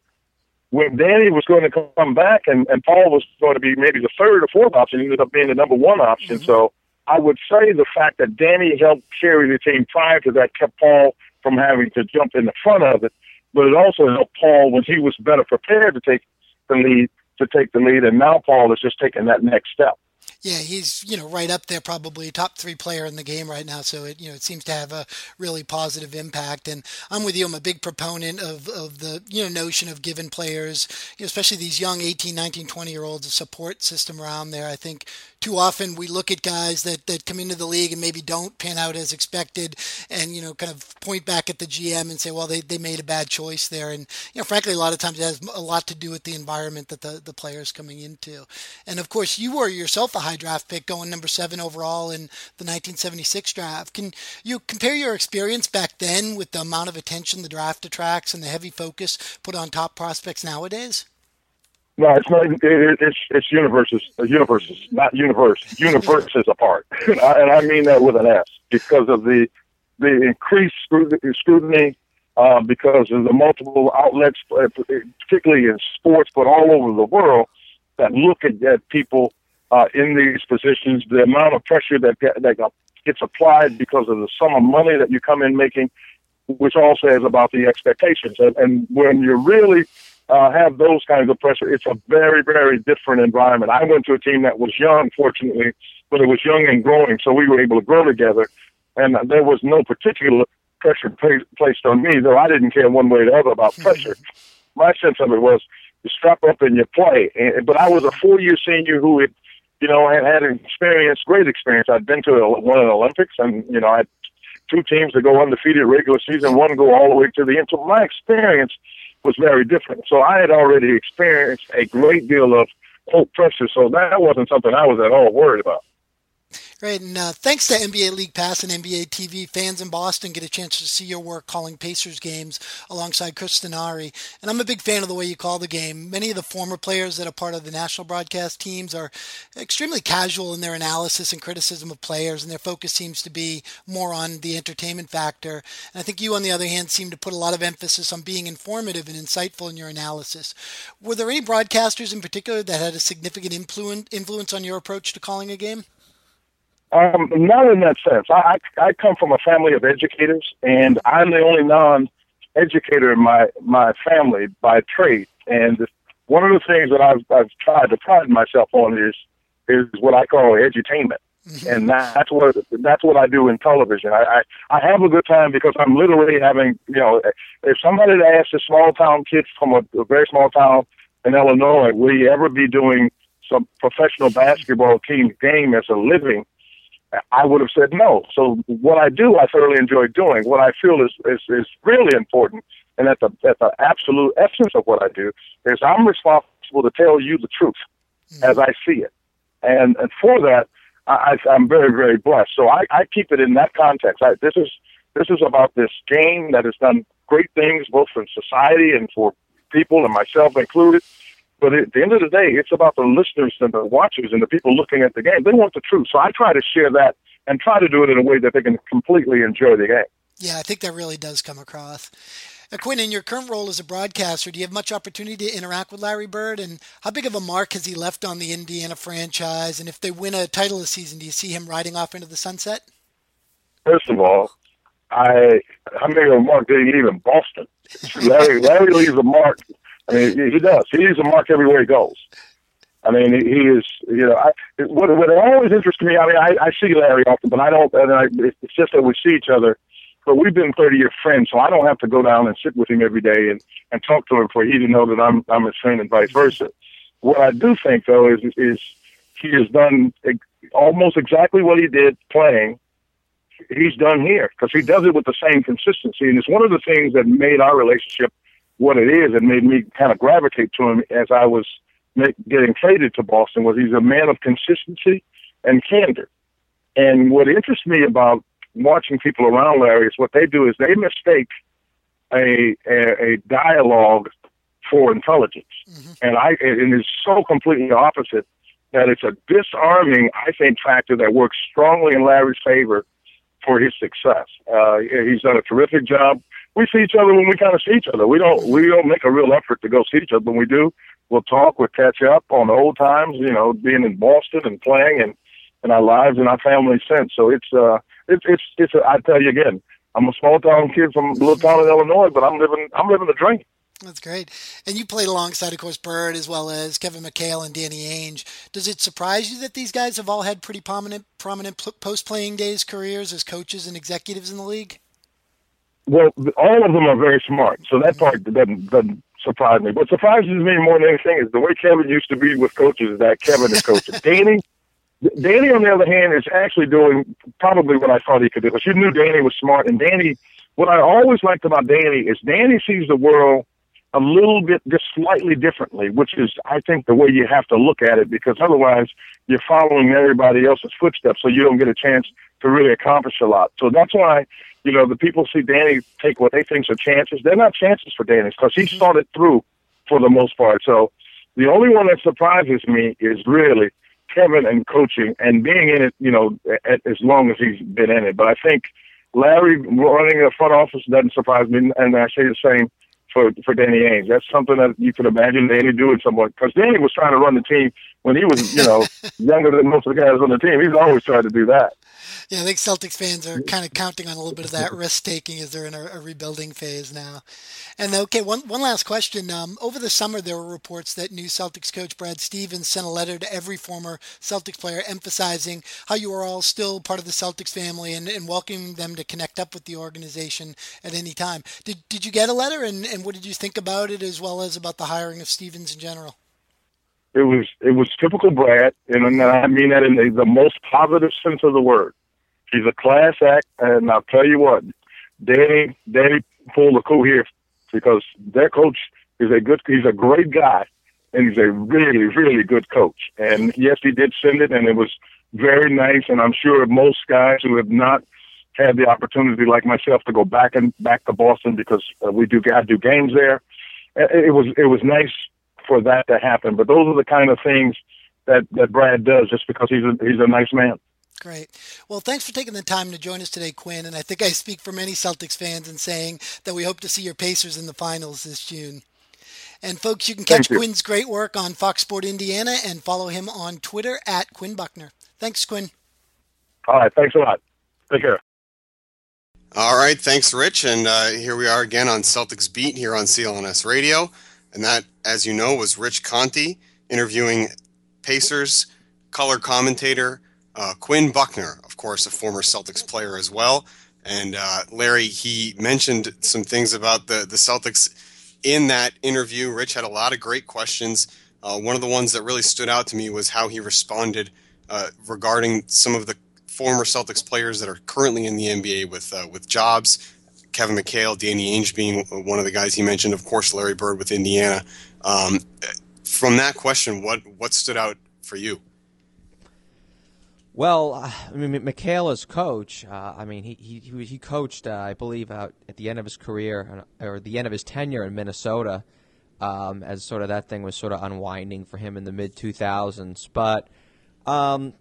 when Danny was going to come back, and, and Paul was going to be maybe the third or fourth option. He ended up being the number one option. Mm-hmm. So I would say the fact that Danny helped carry the team prior to that kept Paul from having to jump in the front of it but it also helped Paul when he was better prepared to take the lead to take the lead, and now Paul is just taking that next step. Yeah, he's you know right up there, probably top three player in the game right now. So it you know it seems to have a really positive impact. And I'm with you. I'm a big proponent of, of the you know notion of giving players, you know, especially these young 18, 19, 20 year olds, a support system around there. I think too often we look at guys that, that come into the league and maybe don't pan out as expected and, you know, kind of point back at the GM and say, well, they, they made a bad choice there. And, you know, frankly, a lot of times it has a lot to do with the environment that the, the player's coming into. And of course, you were yourself a high draft pick going number seven overall in the 1976 draft. Can you compare your experience back then with the amount of attention the draft attracts and the heavy focus put on top prospects nowadays? No, it's not. It, it's it's universes, universes, not universe. Universes <laughs> apart, <laughs> and I mean that with an S because of the the increased scrutiny, uh, because of the multiple outlets, uh, particularly in sports, but all over the world, that look at, at people uh, in these positions. The amount of pressure that that gets applied because of the sum of money that you come in making, which also says about the expectations. And, and when you're really uh, have those kinds of pressure. It's a very, very different environment. I went to a team that was young, fortunately, but it was young and growing, so we were able to grow together. And there was no particular pressure placed on me, though I didn't care one way or the other about pressure. My sense of it was you strap up and you play. And, but I was a four-year senior who had, you know, I had had an experience, great experience. I'd been to a, one of the Olympics, and you know, I had two teams that go undefeated regular season, one go all the way to the end. So my experience was very different. So I had already experienced a great deal of quote pressure, so that wasn't something I was at all worried about. Great, and uh, thanks to NBA League Pass and NBA TV, fans in Boston get a chance to see your work calling Pacers games alongside Chris Denari. And I'm a big fan of the way you call the game. Many of the former players that are part of the national broadcast teams are extremely casual in their analysis and criticism of players, and their focus seems to be more on the entertainment factor. And I think you, on the other hand, seem to put a lot of emphasis on being informative and insightful in your analysis. Were there any broadcasters in particular that had a significant influence on your approach to calling a game? Um, not in that sense. I, I I come from a family of educators, and I'm the only non-educator in my my family by trade. And one of the things that I've I've tried to pride myself on is is what I call edutainment. Mm-hmm. And that's what that's what I do in television. I, I I have a good time because I'm literally having you know if somebody asks a small town kid from a, a very small town in Illinois, will you ever be doing some professional basketball team game as a living? I would have said no. So what I do, I thoroughly enjoy doing. What I feel is is, is really important, and at the at the absolute essence of what I do is I'm responsible to tell you the truth mm-hmm. as I see it, and and for that I, I'm very very blessed. So I, I keep it in that context. I, this is this is about this game that has done great things both for society and for people and myself included. But at the end of the day, it's about the listeners and the watchers and the people looking at the game. They want the truth. So I try to share that and try to do it in a way that they can completely enjoy the game. Yeah, I think that really does come across. Now, Quinn, in your current role as a broadcaster, do you have much opportunity to interact with Larry Bird? And how big of a mark has he left on the Indiana franchise? And if they win a title this season, do you see him riding off into the sunset? First of all, I I made a mark didn't leave in Boston. <laughs> Larry Larry leaves a mark I mean, he does. He leaves a mark everywhere he goes. I mean, he is, you know, I, what, what always interests me, I mean, I, I see Larry often, but I don't, and I, it's just that we see each other, but we've been 30 year friends, so I don't have to go down and sit with him every day and, and talk to him for he to know that I'm, I'm his friend and vice versa. What I do think, though, is, is he has done almost exactly what he did playing. He's done here because he does it with the same consistency. And it's one of the things that made our relationship what it is and made me kind of gravitate to him as I was make, getting traded to Boston was he's a man of consistency and candor. And what interests me about watching people around Larry is what they do is they mistake a a, a dialogue for intelligence, mm-hmm. and I and it's so completely opposite that it's a disarming, I think, factor that works strongly in Larry's favor for his success. Uh, he's done a terrific job we see each other when we kind of see each other. We don't we don't make a real effort to go see each other. When we do, we'll talk, we'll catch up on the old times. You know, being in Boston and playing and and our lives and our family since. So it's uh it's it's it's. A, I tell you again, I'm a small town kid from a little town in Illinois, but I'm living I'm living the dream. That's great. And you played alongside, of course, Bird as well as Kevin McHale and Danny Ainge. Does it surprise you that these guys have all had pretty prominent, prominent post playing days careers as coaches and executives in the league? Well, all of them are very smart, so that part doesn't, doesn't surprise me. What surprises me more than anything is the way Kevin used to be with coaches. That Kevin is coaching. <laughs> Danny, Danny, on the other hand, is actually doing probably what I thought he could do. Because you knew Danny was smart, and Danny. What I always liked about Danny is Danny sees the world a little bit just slightly differently, which is, I think, the way you have to look at it because otherwise you're following everybody else's footsteps, so you don't get a chance to really accomplish a lot. So that's why, you know, the people see Danny take what they think are chances. They're not chances for Danny because he mm-hmm. thought it through for the most part. So the only one that surprises me is really Kevin and coaching and being in it, you know, at, as long as he's been in it. But I think Larry running the front office doesn't surprise me, and I say the same for for Danny Ainge. That's something that you could imagine Danny doing somewhat because Danny was trying to run the team when he was, you know, <laughs> younger than most of the guys on the team. He's always tried to do that. Yeah, I think Celtics fans are kind of counting on a little bit of that <laughs> risk taking as they're in a, a, rebuilding phase now. And okay, one one last question. Um, over the summer, there were reports that new Celtics coach Brad Stevens sent a letter to every former Celtics player emphasizing how you are all still part of the Celtics family and, and welcoming them to connect up with the organization at any time. Did did you get a letter, and, and what did you think about it, as well as about the hiring of Stevens in general? It was it was typical Brad, and I mean that in the, the most positive sense of the word. He's a class act, and I'll tell you what, Danny Danny pulled a coup here because their coach is a good. He's a great guy, and he's a really really good coach. And yes, he did send it, and it was very nice. And I'm sure most guys who have not had the opportunity, like myself, to go back and back to Boston because uh, we do I do games there. It was it was nice for that to happen. But those are the kind of things that that Brad does just because he's a he's a nice man. Great. Well, thanks for taking the time to join us today, Quinn. And I think I speak for many Celtics fans in saying that we hope to see your Pacers in the finals this June. And folks, you can catch you. Quinn's great work on Fox Sport Indiana and follow him on Twitter at Quinn Buckner. Thanks, Quinn. All right. Thanks a lot. Take care. All right. Thanks, Rich. And uh, here we are again on Celtics Beat here on CLNS Radio. And that, as you know, was Rich Conti interviewing Pacers color commentator uh, Quinn Buckner, of course, a former Celtics player as well. And uh, Larry, he mentioned some things about the, the Celtics in that interview. Rich had a lot of great questions. Uh, one of the ones that really stood out to me was how he responded uh, regarding some of the former Celtics players that are currently in the NBA with uh, with jobs. Kevin McHale, Danny Ainge being one of the guys he mentioned, of course, Larry Bird with Indiana. Um, from that question, what what stood out for you? Well, uh, I mean, McHale's coach. Uh, I mean, he he he coached, uh, I believe, out at the end of his career uh, or the end of his tenure in Minnesota, um, as sort of that thing was sort of unwinding for him in the mid 2000s. But, um,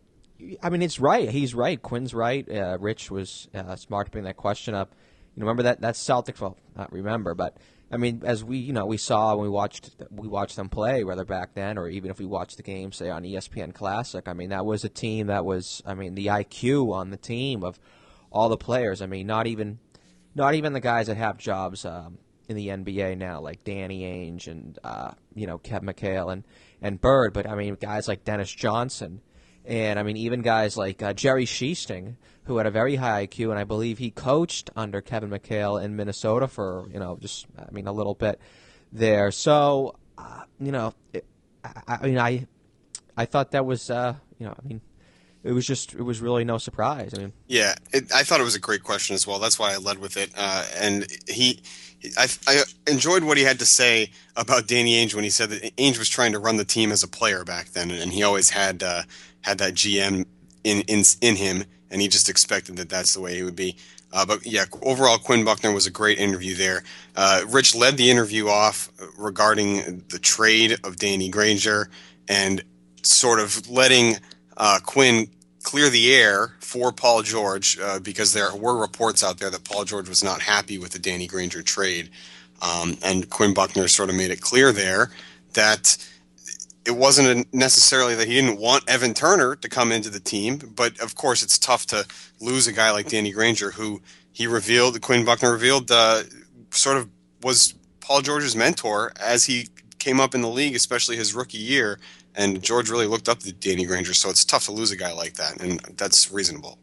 I mean, it's right. He's right. Quinn's right. Uh, Rich was uh, smart to bring that question up. You remember that that Celtics? Well, not remember, but I mean, as we you know we saw when we watched we watched them play, whether back then or even if we watched the game, say on ESPN Classic. I mean, that was a team that was. I mean, the IQ on the team of all the players. I mean, not even not even the guys that have jobs um, in the NBA now, like Danny Ainge and uh, you know Kev McHale and and Bird. But I mean, guys like Dennis Johnson, and I mean even guys like uh, Jerry Sichting who had a very high IQ, and I believe he coached under Kevin McHale in Minnesota for you know just I mean a little bit there. So uh, you know, it, I, I, mean I I thought that was uh, you know I mean it was just it was really no surprise. I mean, yeah, it, I thought it was a great question as well. That's why I led with it. Uh, and he, I, I enjoyed what he had to say about Danny Ainge when he said that Ainge was trying to run the team as a player back then, and he always had uh, had that GM in in in him and he just expected that that's the way he would be. Uh, but yeah, overall, Quinn Buckner was a great interview there. Uh, Rich led the interview off regarding the trade of Danny Granger and sort of letting uh, Quinn clear the air for Paul George uh, because there were reports out there that Paul George was not happy with the Danny Granger trade. Um, and Quinn Buckner sort of made it clear there that it wasn't necessarily that he didn't want Evan Turner to come into the team, but of course it's tough to lose a guy like Danny Granger, who he revealed, Quinn Buckner revealed, uh, sort of was Paul George's mentor as he came up in the league, especially his rookie year. And George really looked up to Danny Granger, so it's tough to lose a guy like that, and that's reasonable.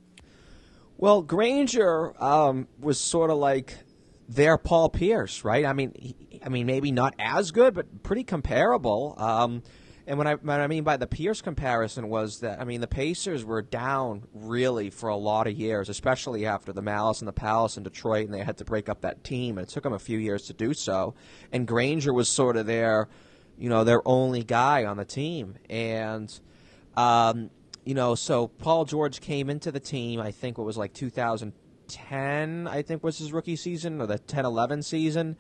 Well, Granger um, was sort of like their Paul Pierce, right? I mean, he, I mean, maybe not as good, but pretty comparable. Um, and what I, what I mean by the Pierce comparison was that I mean the Pacers were down really for a lot of years, especially after the Malice and the Palace in Detroit, and they had to break up that team, and it took them a few years to do so. And Granger was sort of their, you know, their only guy on the team, and um, you know, so Paul George came into the team. I think it was like 2010. I think was his rookie season or the 10-11 season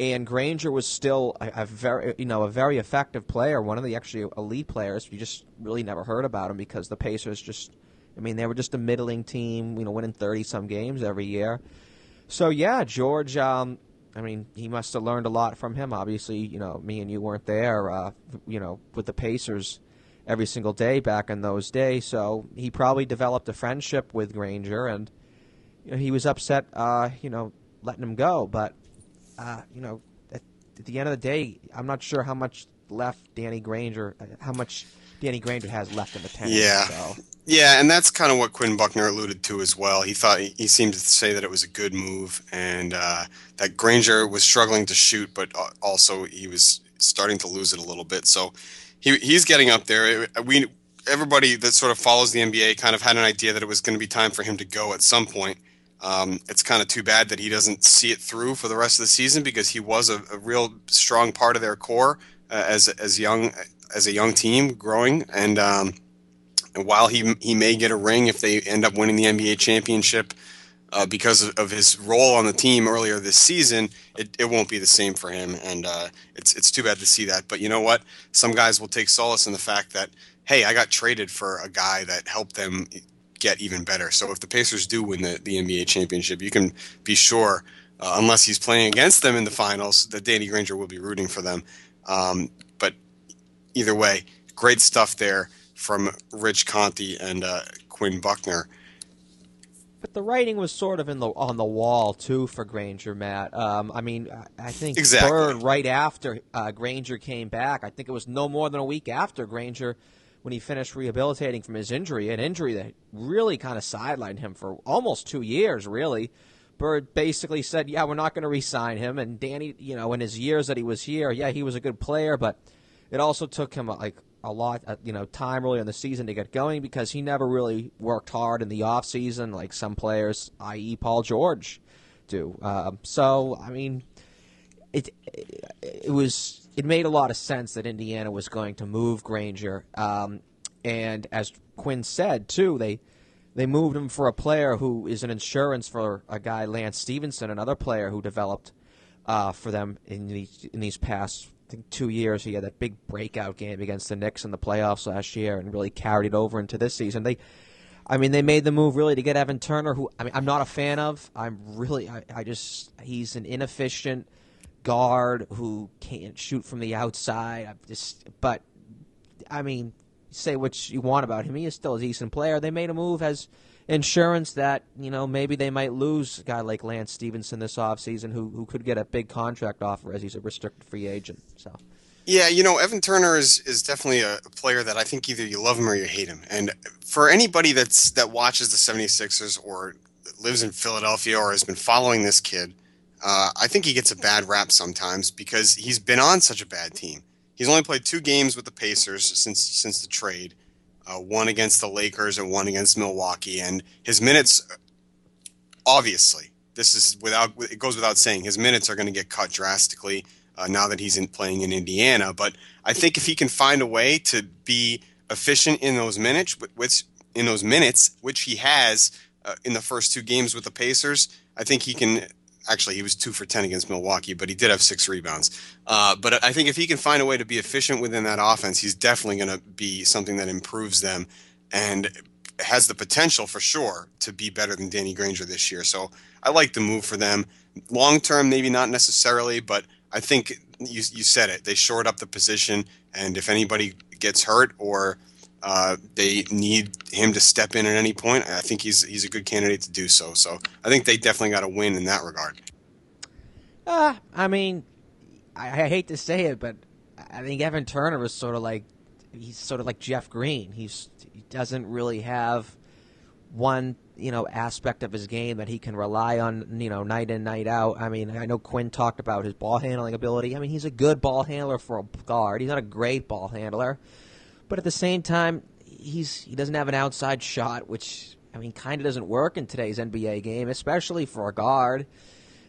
and Granger was still a, a, very you know a very effective player, one of the actually elite players. You just really never heard about him because the Pacers just I mean they were just a middling team, you know, winning thirty some games every year. So yeah, George. Um, I mean, he must have learned a lot from him. Obviously, you know, me and you weren't there, uh, you know, with the Pacers every single day back in those days. So he probably developed a friendship with Granger, and you know, he was upset, uh, you know, letting him go. But uh, you know, at, at, the end of the day, I'm not sure how much left Danny Granger, uh, how much Danny Granger has left in the tank. Yeah. So. Yeah, and that's kind of what Quinn Buckner alluded to as well. He thought he seemed to say that it was a good move, and uh, that Granger was struggling to shoot, but also he was starting to lose it a little bit. So he he's getting up there. We everybody that sort of follows the NBA kind of had an idea that it was going to be time for him to go at some point. Um, it's kind of too bad that he doesn't see it through for the rest of the season because he was a, a real strong part of their core uh, as as young as a young team growing. And, um, and, while he he may get a ring if they end up winning the NBA championship uh, because of, of, his role on the team earlier this season, it, it won't be the same for him. And uh, it's it's too bad to see that. But you know what? Some guys will take solace in the fact that hey, I got traded for a guy that helped them get even better. So if the Pacers do win the, the NBA championship, you can be sure, uh, unless he's playing against them in the finals, that Danny Granger will be rooting for them. Um, but either way, great stuff there from Rich Conti and uh, Quinn Buckner. But the writing was sort of in the on the wall too for Granger, Matt. Um, I mean, I think exactly. Bird right after uh, Granger came back. I think it was no more than a week after Granger when he finished rehabilitating from his injury, an injury that really kind of sidelined him for almost two years, really. Bird basically said, "Yeah, we're not going to re-sign him." And Danny, you know, in his years that he was here, yeah, he was a good player, but it also took him like a lot, uh, you know, time early in the season to get going because he never really worked hard in the off season like some players, i.e., Paul George, do. Um, so, I mean, it it was it made a lot of sense that Indiana was going to move Granger. Um, and as Quinn said too, they they moved him for a player who is an insurance for a guy Lance Stephenson, another player who developed uh, for them in these in these past I think two years. He had that big breakout game against the Knicks in the playoffs last year, and really carried it over into this season. They, I mean, they made the move really to get Evan Turner, who I mean I'm not a fan of. I'm really I, I just he's an inefficient guard who can't shoot from the outside. I'm just, but I mean, say what you want about him. He is still a decent player. They made a move as insurance that you know maybe they might lose a guy like Lance Stephenson this offseason who who could get a big contract offer as he's a restricted free agent. So. Yeah, you know, Evan Turner is, is definitely a player that I think either you love him or you hate him. And for anybody that's that watches the 76ers or lives in Philadelphia or has been following this kid, uh, I think he gets a bad rap sometimes because he's been on such a bad team. He's only played two games with the Pacers since since the trade, uh, one against the Lakers and one against Milwaukee, and his minutes, obviously, this is without it goes without saying, his minutes are going to get cut drastically uh, now that he's in playing in Indiana. But I think if he can find a way to be efficient in those minutes, which in those minutes, which he has uh, in the first two games with the Pacers, I think he can actually he was two for ten against Milwaukee, but he did have six rebounds. Uh, but I think if he can find a way to be efficient within that offense, he's definitely going to be something that improves them and has the potential for sure to be better than Danny Granger this year. So I like the move for them. Long term, maybe not necessarily, but I think you you said it. They shored up the position, and if anybody gets hurt or uh, they need him to step in at any point. I think he's he's a good candidate to do so. So I think they definitely got a win in that regard. Uh, I mean, I, I hate to say it, but I think Evan Turner is sort of like he's sort of like Jeff Green. He's he doesn't really have one you know aspect of his game that he can rely on you know night in night out. I mean, I know Quinn talked about his ball handling ability. I mean, he's a good ball handler for a guard. He's not a great ball handler, but at the same time, he's he doesn't have an outside shot, which I mean, kind of doesn't work in today's NBA game, especially for a guard.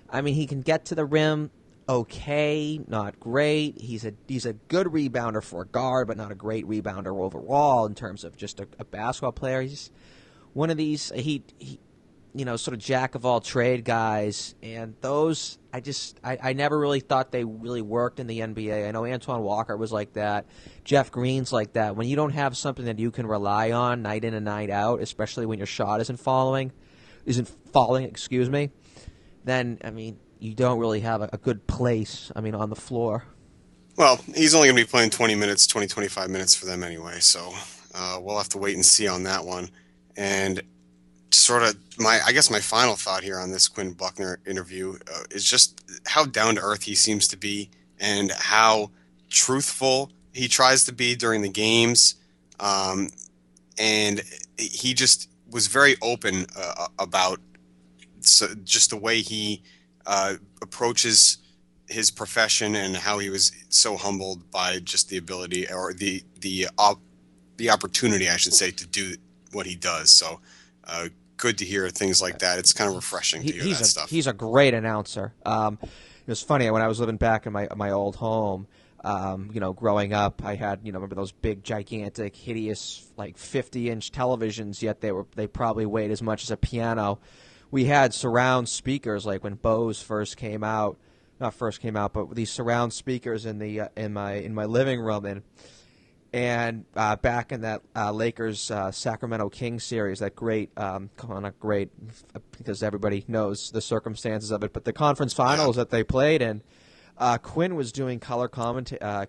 I mean, he can get to the rim okay, not great. He's a he's a good rebounder for a guard, but not a great rebounder overall in terms of just a, a basketball player. He's one of these he, he you know sort of jack of all trade guys, and those I just I, I never really thought they really worked in the NBA. I know Antoine Walker was like that, Jeff Green's like that. When you don't have something that you can rely on night in and night out, especially when your shot isn't following, isn't falling, excuse me, then I mean you don't really have a, a good place. I mean on the floor. Well, he's only going to be playing 20 minutes, 20, 25 minutes for them anyway, so uh, we'll have to wait and see on that one. And sort of my, I guess my final thought here on this Quinn Buckner interview uh, is just how down to earth he seems to be and how truthful he tries to be during the games. Um, and he just was very open uh, about so just the way he uh, approaches his profession and how he was so humbled by just the ability or the the op- the opportunity, I should say, to do what he does. So uh, good to hear things like that. It's kind of refreshing to hear that a, stuff. He's a great announcer. Um, it was funny when I was living back in my my old home. Um, you know, growing up, I had you know remember those big, gigantic, hideous, like fifty inch televisions. Yet they were they probably weighed as much as a piano. We had surround speakers like when Bose first came out, not first came out, but these surround speakers in the uh, in my in my living room and and uh, back in that uh, Lakers uh, Sacramento Kings series, that great, um, come on, not great because everybody knows the circumstances of it, but the conference finals that they played in, uh, Quinn was doing color commentary. Uh,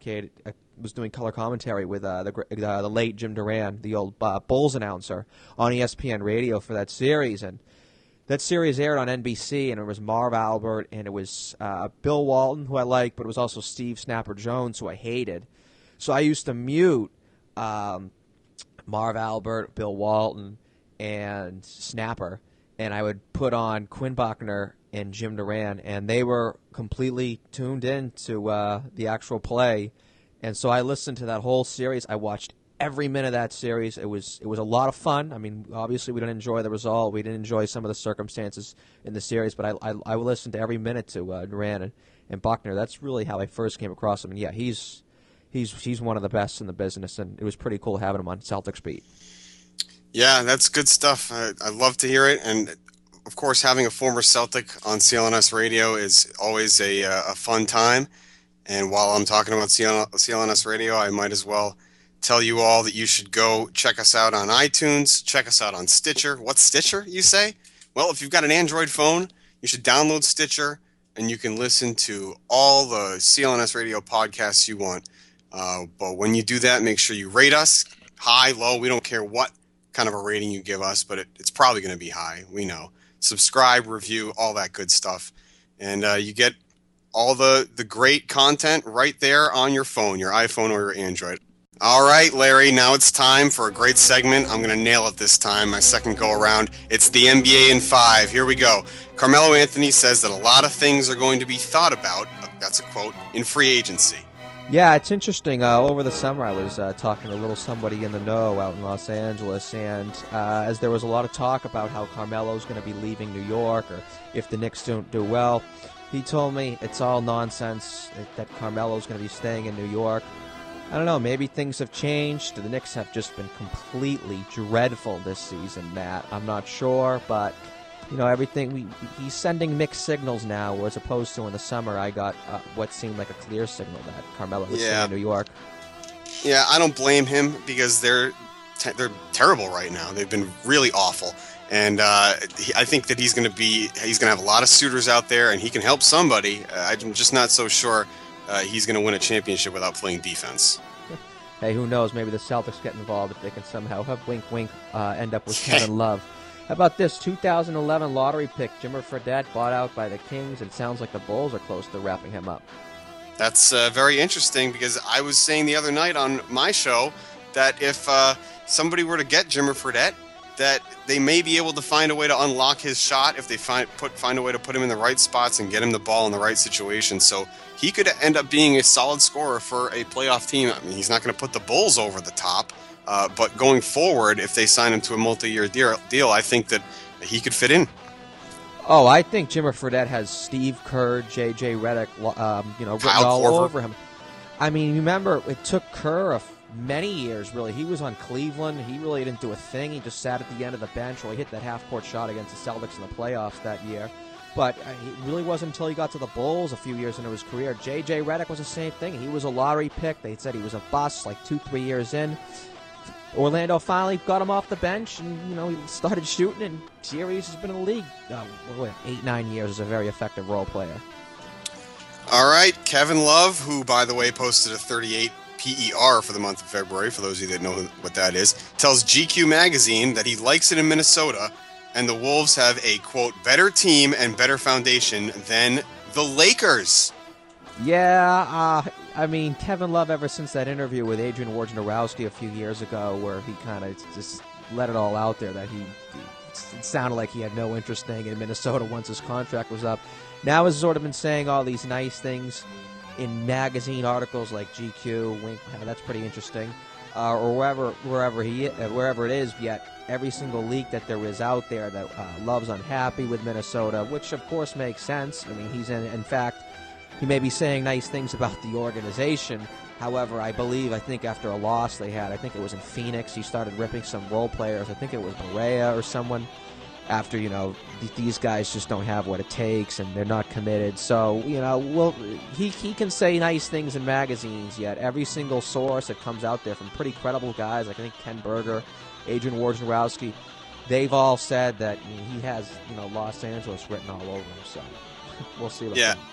was doing color commentary with uh, the the late Jim Durham, the old Bulls announcer, on ESPN Radio for that series, and that series aired on NBC, and it was Marv Albert, and it was Bill Walton, who I liked, but it was also Steve Snapper Jones, who I hated. So I used to mute um, Marv Albert, Bill Walton, and Snapper, and I would put on Quinn Buckner and Jim Durham, and they were completely tuned in to uh, the actual play. And so I listened to that whole series. I watched every minute of that series. It was it was a lot of fun. I mean, obviously we didn't enjoy the result. We didn't enjoy some of the circumstances in the series, but I I, I listened to every minute to uh, Durham and, and Buckner. That's really how I first came across him. And yeah, he's he's he's one of the best in the business, and it was pretty cool having him on Celtics beat. Yeah, that's good stuff. I, I love to hear it, and of course, having a former Celtic on CLNS radio is always a, uh, a fun time. And while I'm talking about CLNS radio, I might as well tell you all that you should go check us out on iTunes, check us out on Stitcher. What's Stitcher, you say? Well, if you've got an Android phone, you should download Stitcher and you can listen to all the CLNS radio podcasts you want. Uh, but when you do that, make sure you rate us high, low. We don't care what kind of a rating you give us, but it, it's probably going to be high. We know. Subscribe, review, all that good stuff, and uh, you get all the the great content right there on your phone, your iPhone or your Android. All right, Larry. Now it's time for a great segment. I'm going to nail it this time. My second go around. It's the NBA in five. Here we go. Carmelo Anthony says that a lot of things are going to be thought about. That's a quote in free agency. Yeah, it's interesting. Uh, over the summer, I was uh, talking to a little somebody in the know out in Los Angeles, and uh, as there was a lot of talk about how Carmelo's going to be leaving New York, or if the Knicks don't do well, he told me it's all nonsense that Carmelo's going to be staying in New York. I don't know. Maybe things have changed. The Knicks have just been completely dreadful this season, Matt. I'm not sure, but you know everything. We, he's sending mixed signals now, whereas opposed to in the summer, I got uh, what seemed like a clear signal that Carmelo was Yeah. in New York. Yeah, I don't blame him because they're te- they're terrible right now. They've been really awful, and uh, he, I think that he's going to be he's going to have a lot of suitors out there, and he can help somebody. Uh, I'm just not so sure uh, he's going to win a championship without playing defense. <laughs> Hey, who knows? Maybe the Celtics get involved if they can somehow have wink, wink, uh, end up with <laughs> Kevin Love. How about this 2011 lottery pick, Jimmer Fredette, bought out by the Kings? and sounds like the Bulls are close to wrapping him up. That's uh, very interesting because I was saying the other night on my show that if uh, somebody were to get Jimmer Fredette, that they may be able to find a way to unlock his shot if they find put find a way to put him in the right spots and get him the ball in the right situation. So he could end up being a solid scorer for a playoff team. I mean, he's not going to put the Bulls over the top, uh, but going forward, if they sign him to a multi-year deal, I think that he could fit in. Oh, I think Jimmer Fredette has Steve Kerr, J.J. Redick, um, you know, written Kyle all Korver. over him. I mean, remember, it took Kerr a f- many years, really. He was on Cleveland. He really didn't do a thing. He just sat at the end of the bench while he hit that half-court shot against the Celtics in the playoffs that year. But uh, it really wasn't until he got to the Bulls a few years into his career. J.J. Redick was the same thing. He was a lottery pick. They said he was a bust like two, three years in. Orlando finally got him off the bench, and you know he started shooting. And series has been in the league uh, what, eight, nine years as a very effective role player. All right, Kevin Love, who by the way posted a 38 PER for the month of February, for those of you that know what that is, tells GQ magazine that he likes it in Minnesota, and the Wolves have a quote better team and better foundation than the Lakers. Yeah, uh, I mean Kevin Love. Ever since that interview with Adrian Wojnarowski a few years ago, where he kind of just let it all out there that he it sounded like he had no interest staying in Minnesota once his contract was up. Now has sort of been saying all these nice things in magazine articles like GQ. Wink, that's pretty interesting. Uh, or wherever wherever he uh, wherever it is. Yet every single leak that there is out there that uh, Love's unhappy with Minnesota, which of course makes sense. I mean, he's in in fact he may be saying nice things about the organization. However, I believe, I think after a loss they had, I think it was in Phoenix, he started ripping some role players. I think it was Barea or someone. After you know, th- these guys just don't have what it takes, and they're not committed. So you know, well, he he can say nice things in magazines. Yet every single source that comes out there from pretty credible guys, like I think Ken Berger, Adrian Wojnarowski, they've all said that he has you know Los Angeles written all over him. So <laughs> we'll see. What Yeah. happens.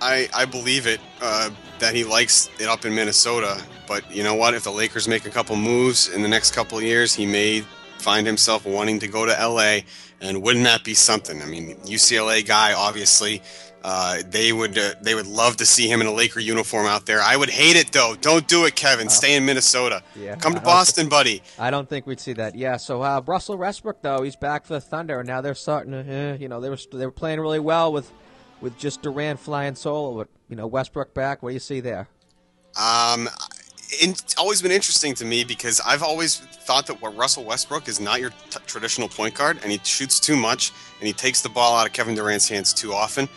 I, I believe it uh, that he likes it up in Minnesota. But you know what? If the Lakers make a couple moves in the next couple of years, he may find himself wanting to go to LA. And wouldn't that be something? I mean, UCLA guy, obviously. Uh, they would uh, they would love to see him in a Laker uniform out there. I would hate it though. Don't do it, Kevin. Stay in Minnesota. Yeah, Come to Boston, buddy. I don't think we'd see that. Yeah. So uh, Russell Westbrook, though, he's back for the Thunder, and now they're starting to, eh, you know, they were they were playing really well with with just Durant flying solo. But you know, Westbrook back. What do you see there? Um, it's always been interesting to me because I've always thought that what Russell Westbrook is not your t- traditional point guard, and he shoots too much, and he takes the ball out of Kevin Durant's hands too often.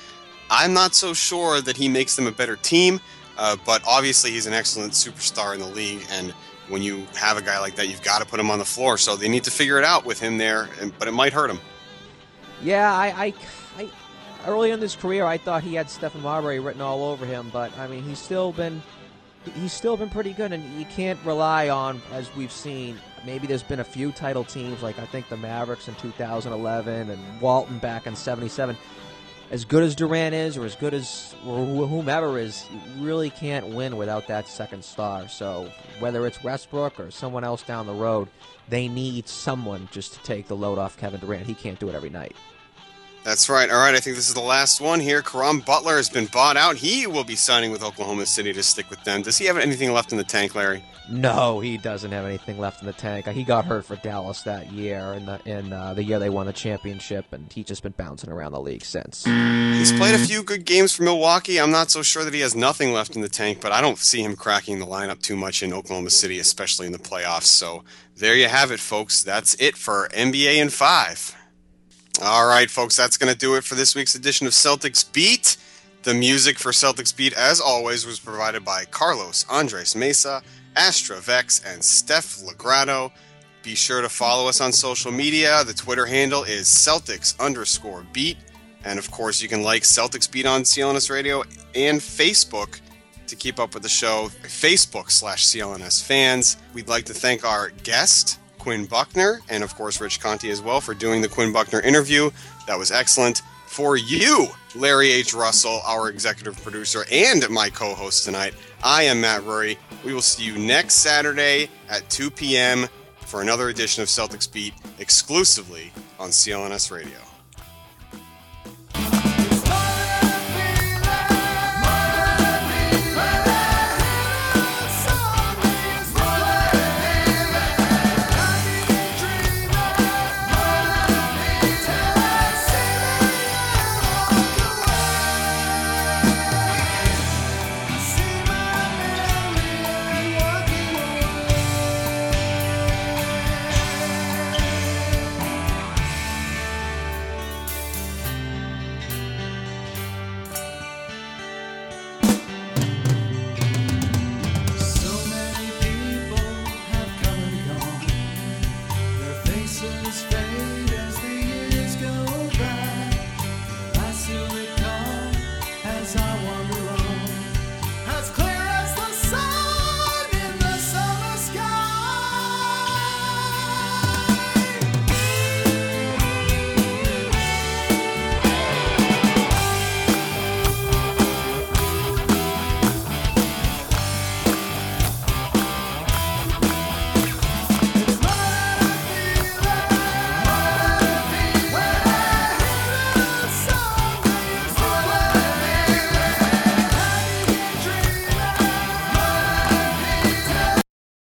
I'm not so sure that he makes them a better team, uh, but obviously he's an excellent superstar in the league, and when you have a guy like that, you've got to put him on the floor. So they need to figure it out with him there, and, but it might hurt him. Yeah, I, I, I early in his career, I thought he had Stephon Marbury written all over him, but I mean, he's still been he's still been pretty good, and you can't rely on, as we've seen. Maybe there's been a few title teams, like I think the Mavericks in 2011 and Walton back in '77. As good as Durant is, or as good as whomever is, you really can't win without that second star. So whether it's Westbrook or someone else down the road, they need someone just to take the load off Kevin Durant. He can't do it every night. That's right. All right, I think this is the last one here. Caron Butler has been bought out. He will be signing with Oklahoma City to stick with them. Does he have anything left in the tank, Larry? No, he doesn't have anything left in the tank. He got hurt for Dallas that year, in the in uh, the year they won the championship, and he's just been bouncing around the league since. He's played a few good games for Milwaukee. I'm not so sure that he has nothing left in the tank, but I don't see him cracking the lineup too much in Oklahoma City, especially in the playoffs. So there you have it, folks. That's it for NBA in five. All right, folks, that's going to do it for this week's edition of Celtics Beat. The music for Celtics Beat, as always, was provided by Carlos Andres Mesa, Astra Vex, and Steph Legrado. Be sure to follow us on social media. The Twitter handle is Celtics underscore beat. And of course, you can like Celtics Beat on CLNS Radio and Facebook to keep up with the show. Facebook slash CLNS fans. We'd like to thank our guest, Quinn Buckner, and of course, Rich Conti as well for doing the Quinn Buckner interview. That was excellent. For you, Larry H. Russell, our executive producer and my co host tonight, I am Matt Rory. We will see you next Saturday at 2 p.m. for another edition of Celtics Beat exclusively on CLNS Radio.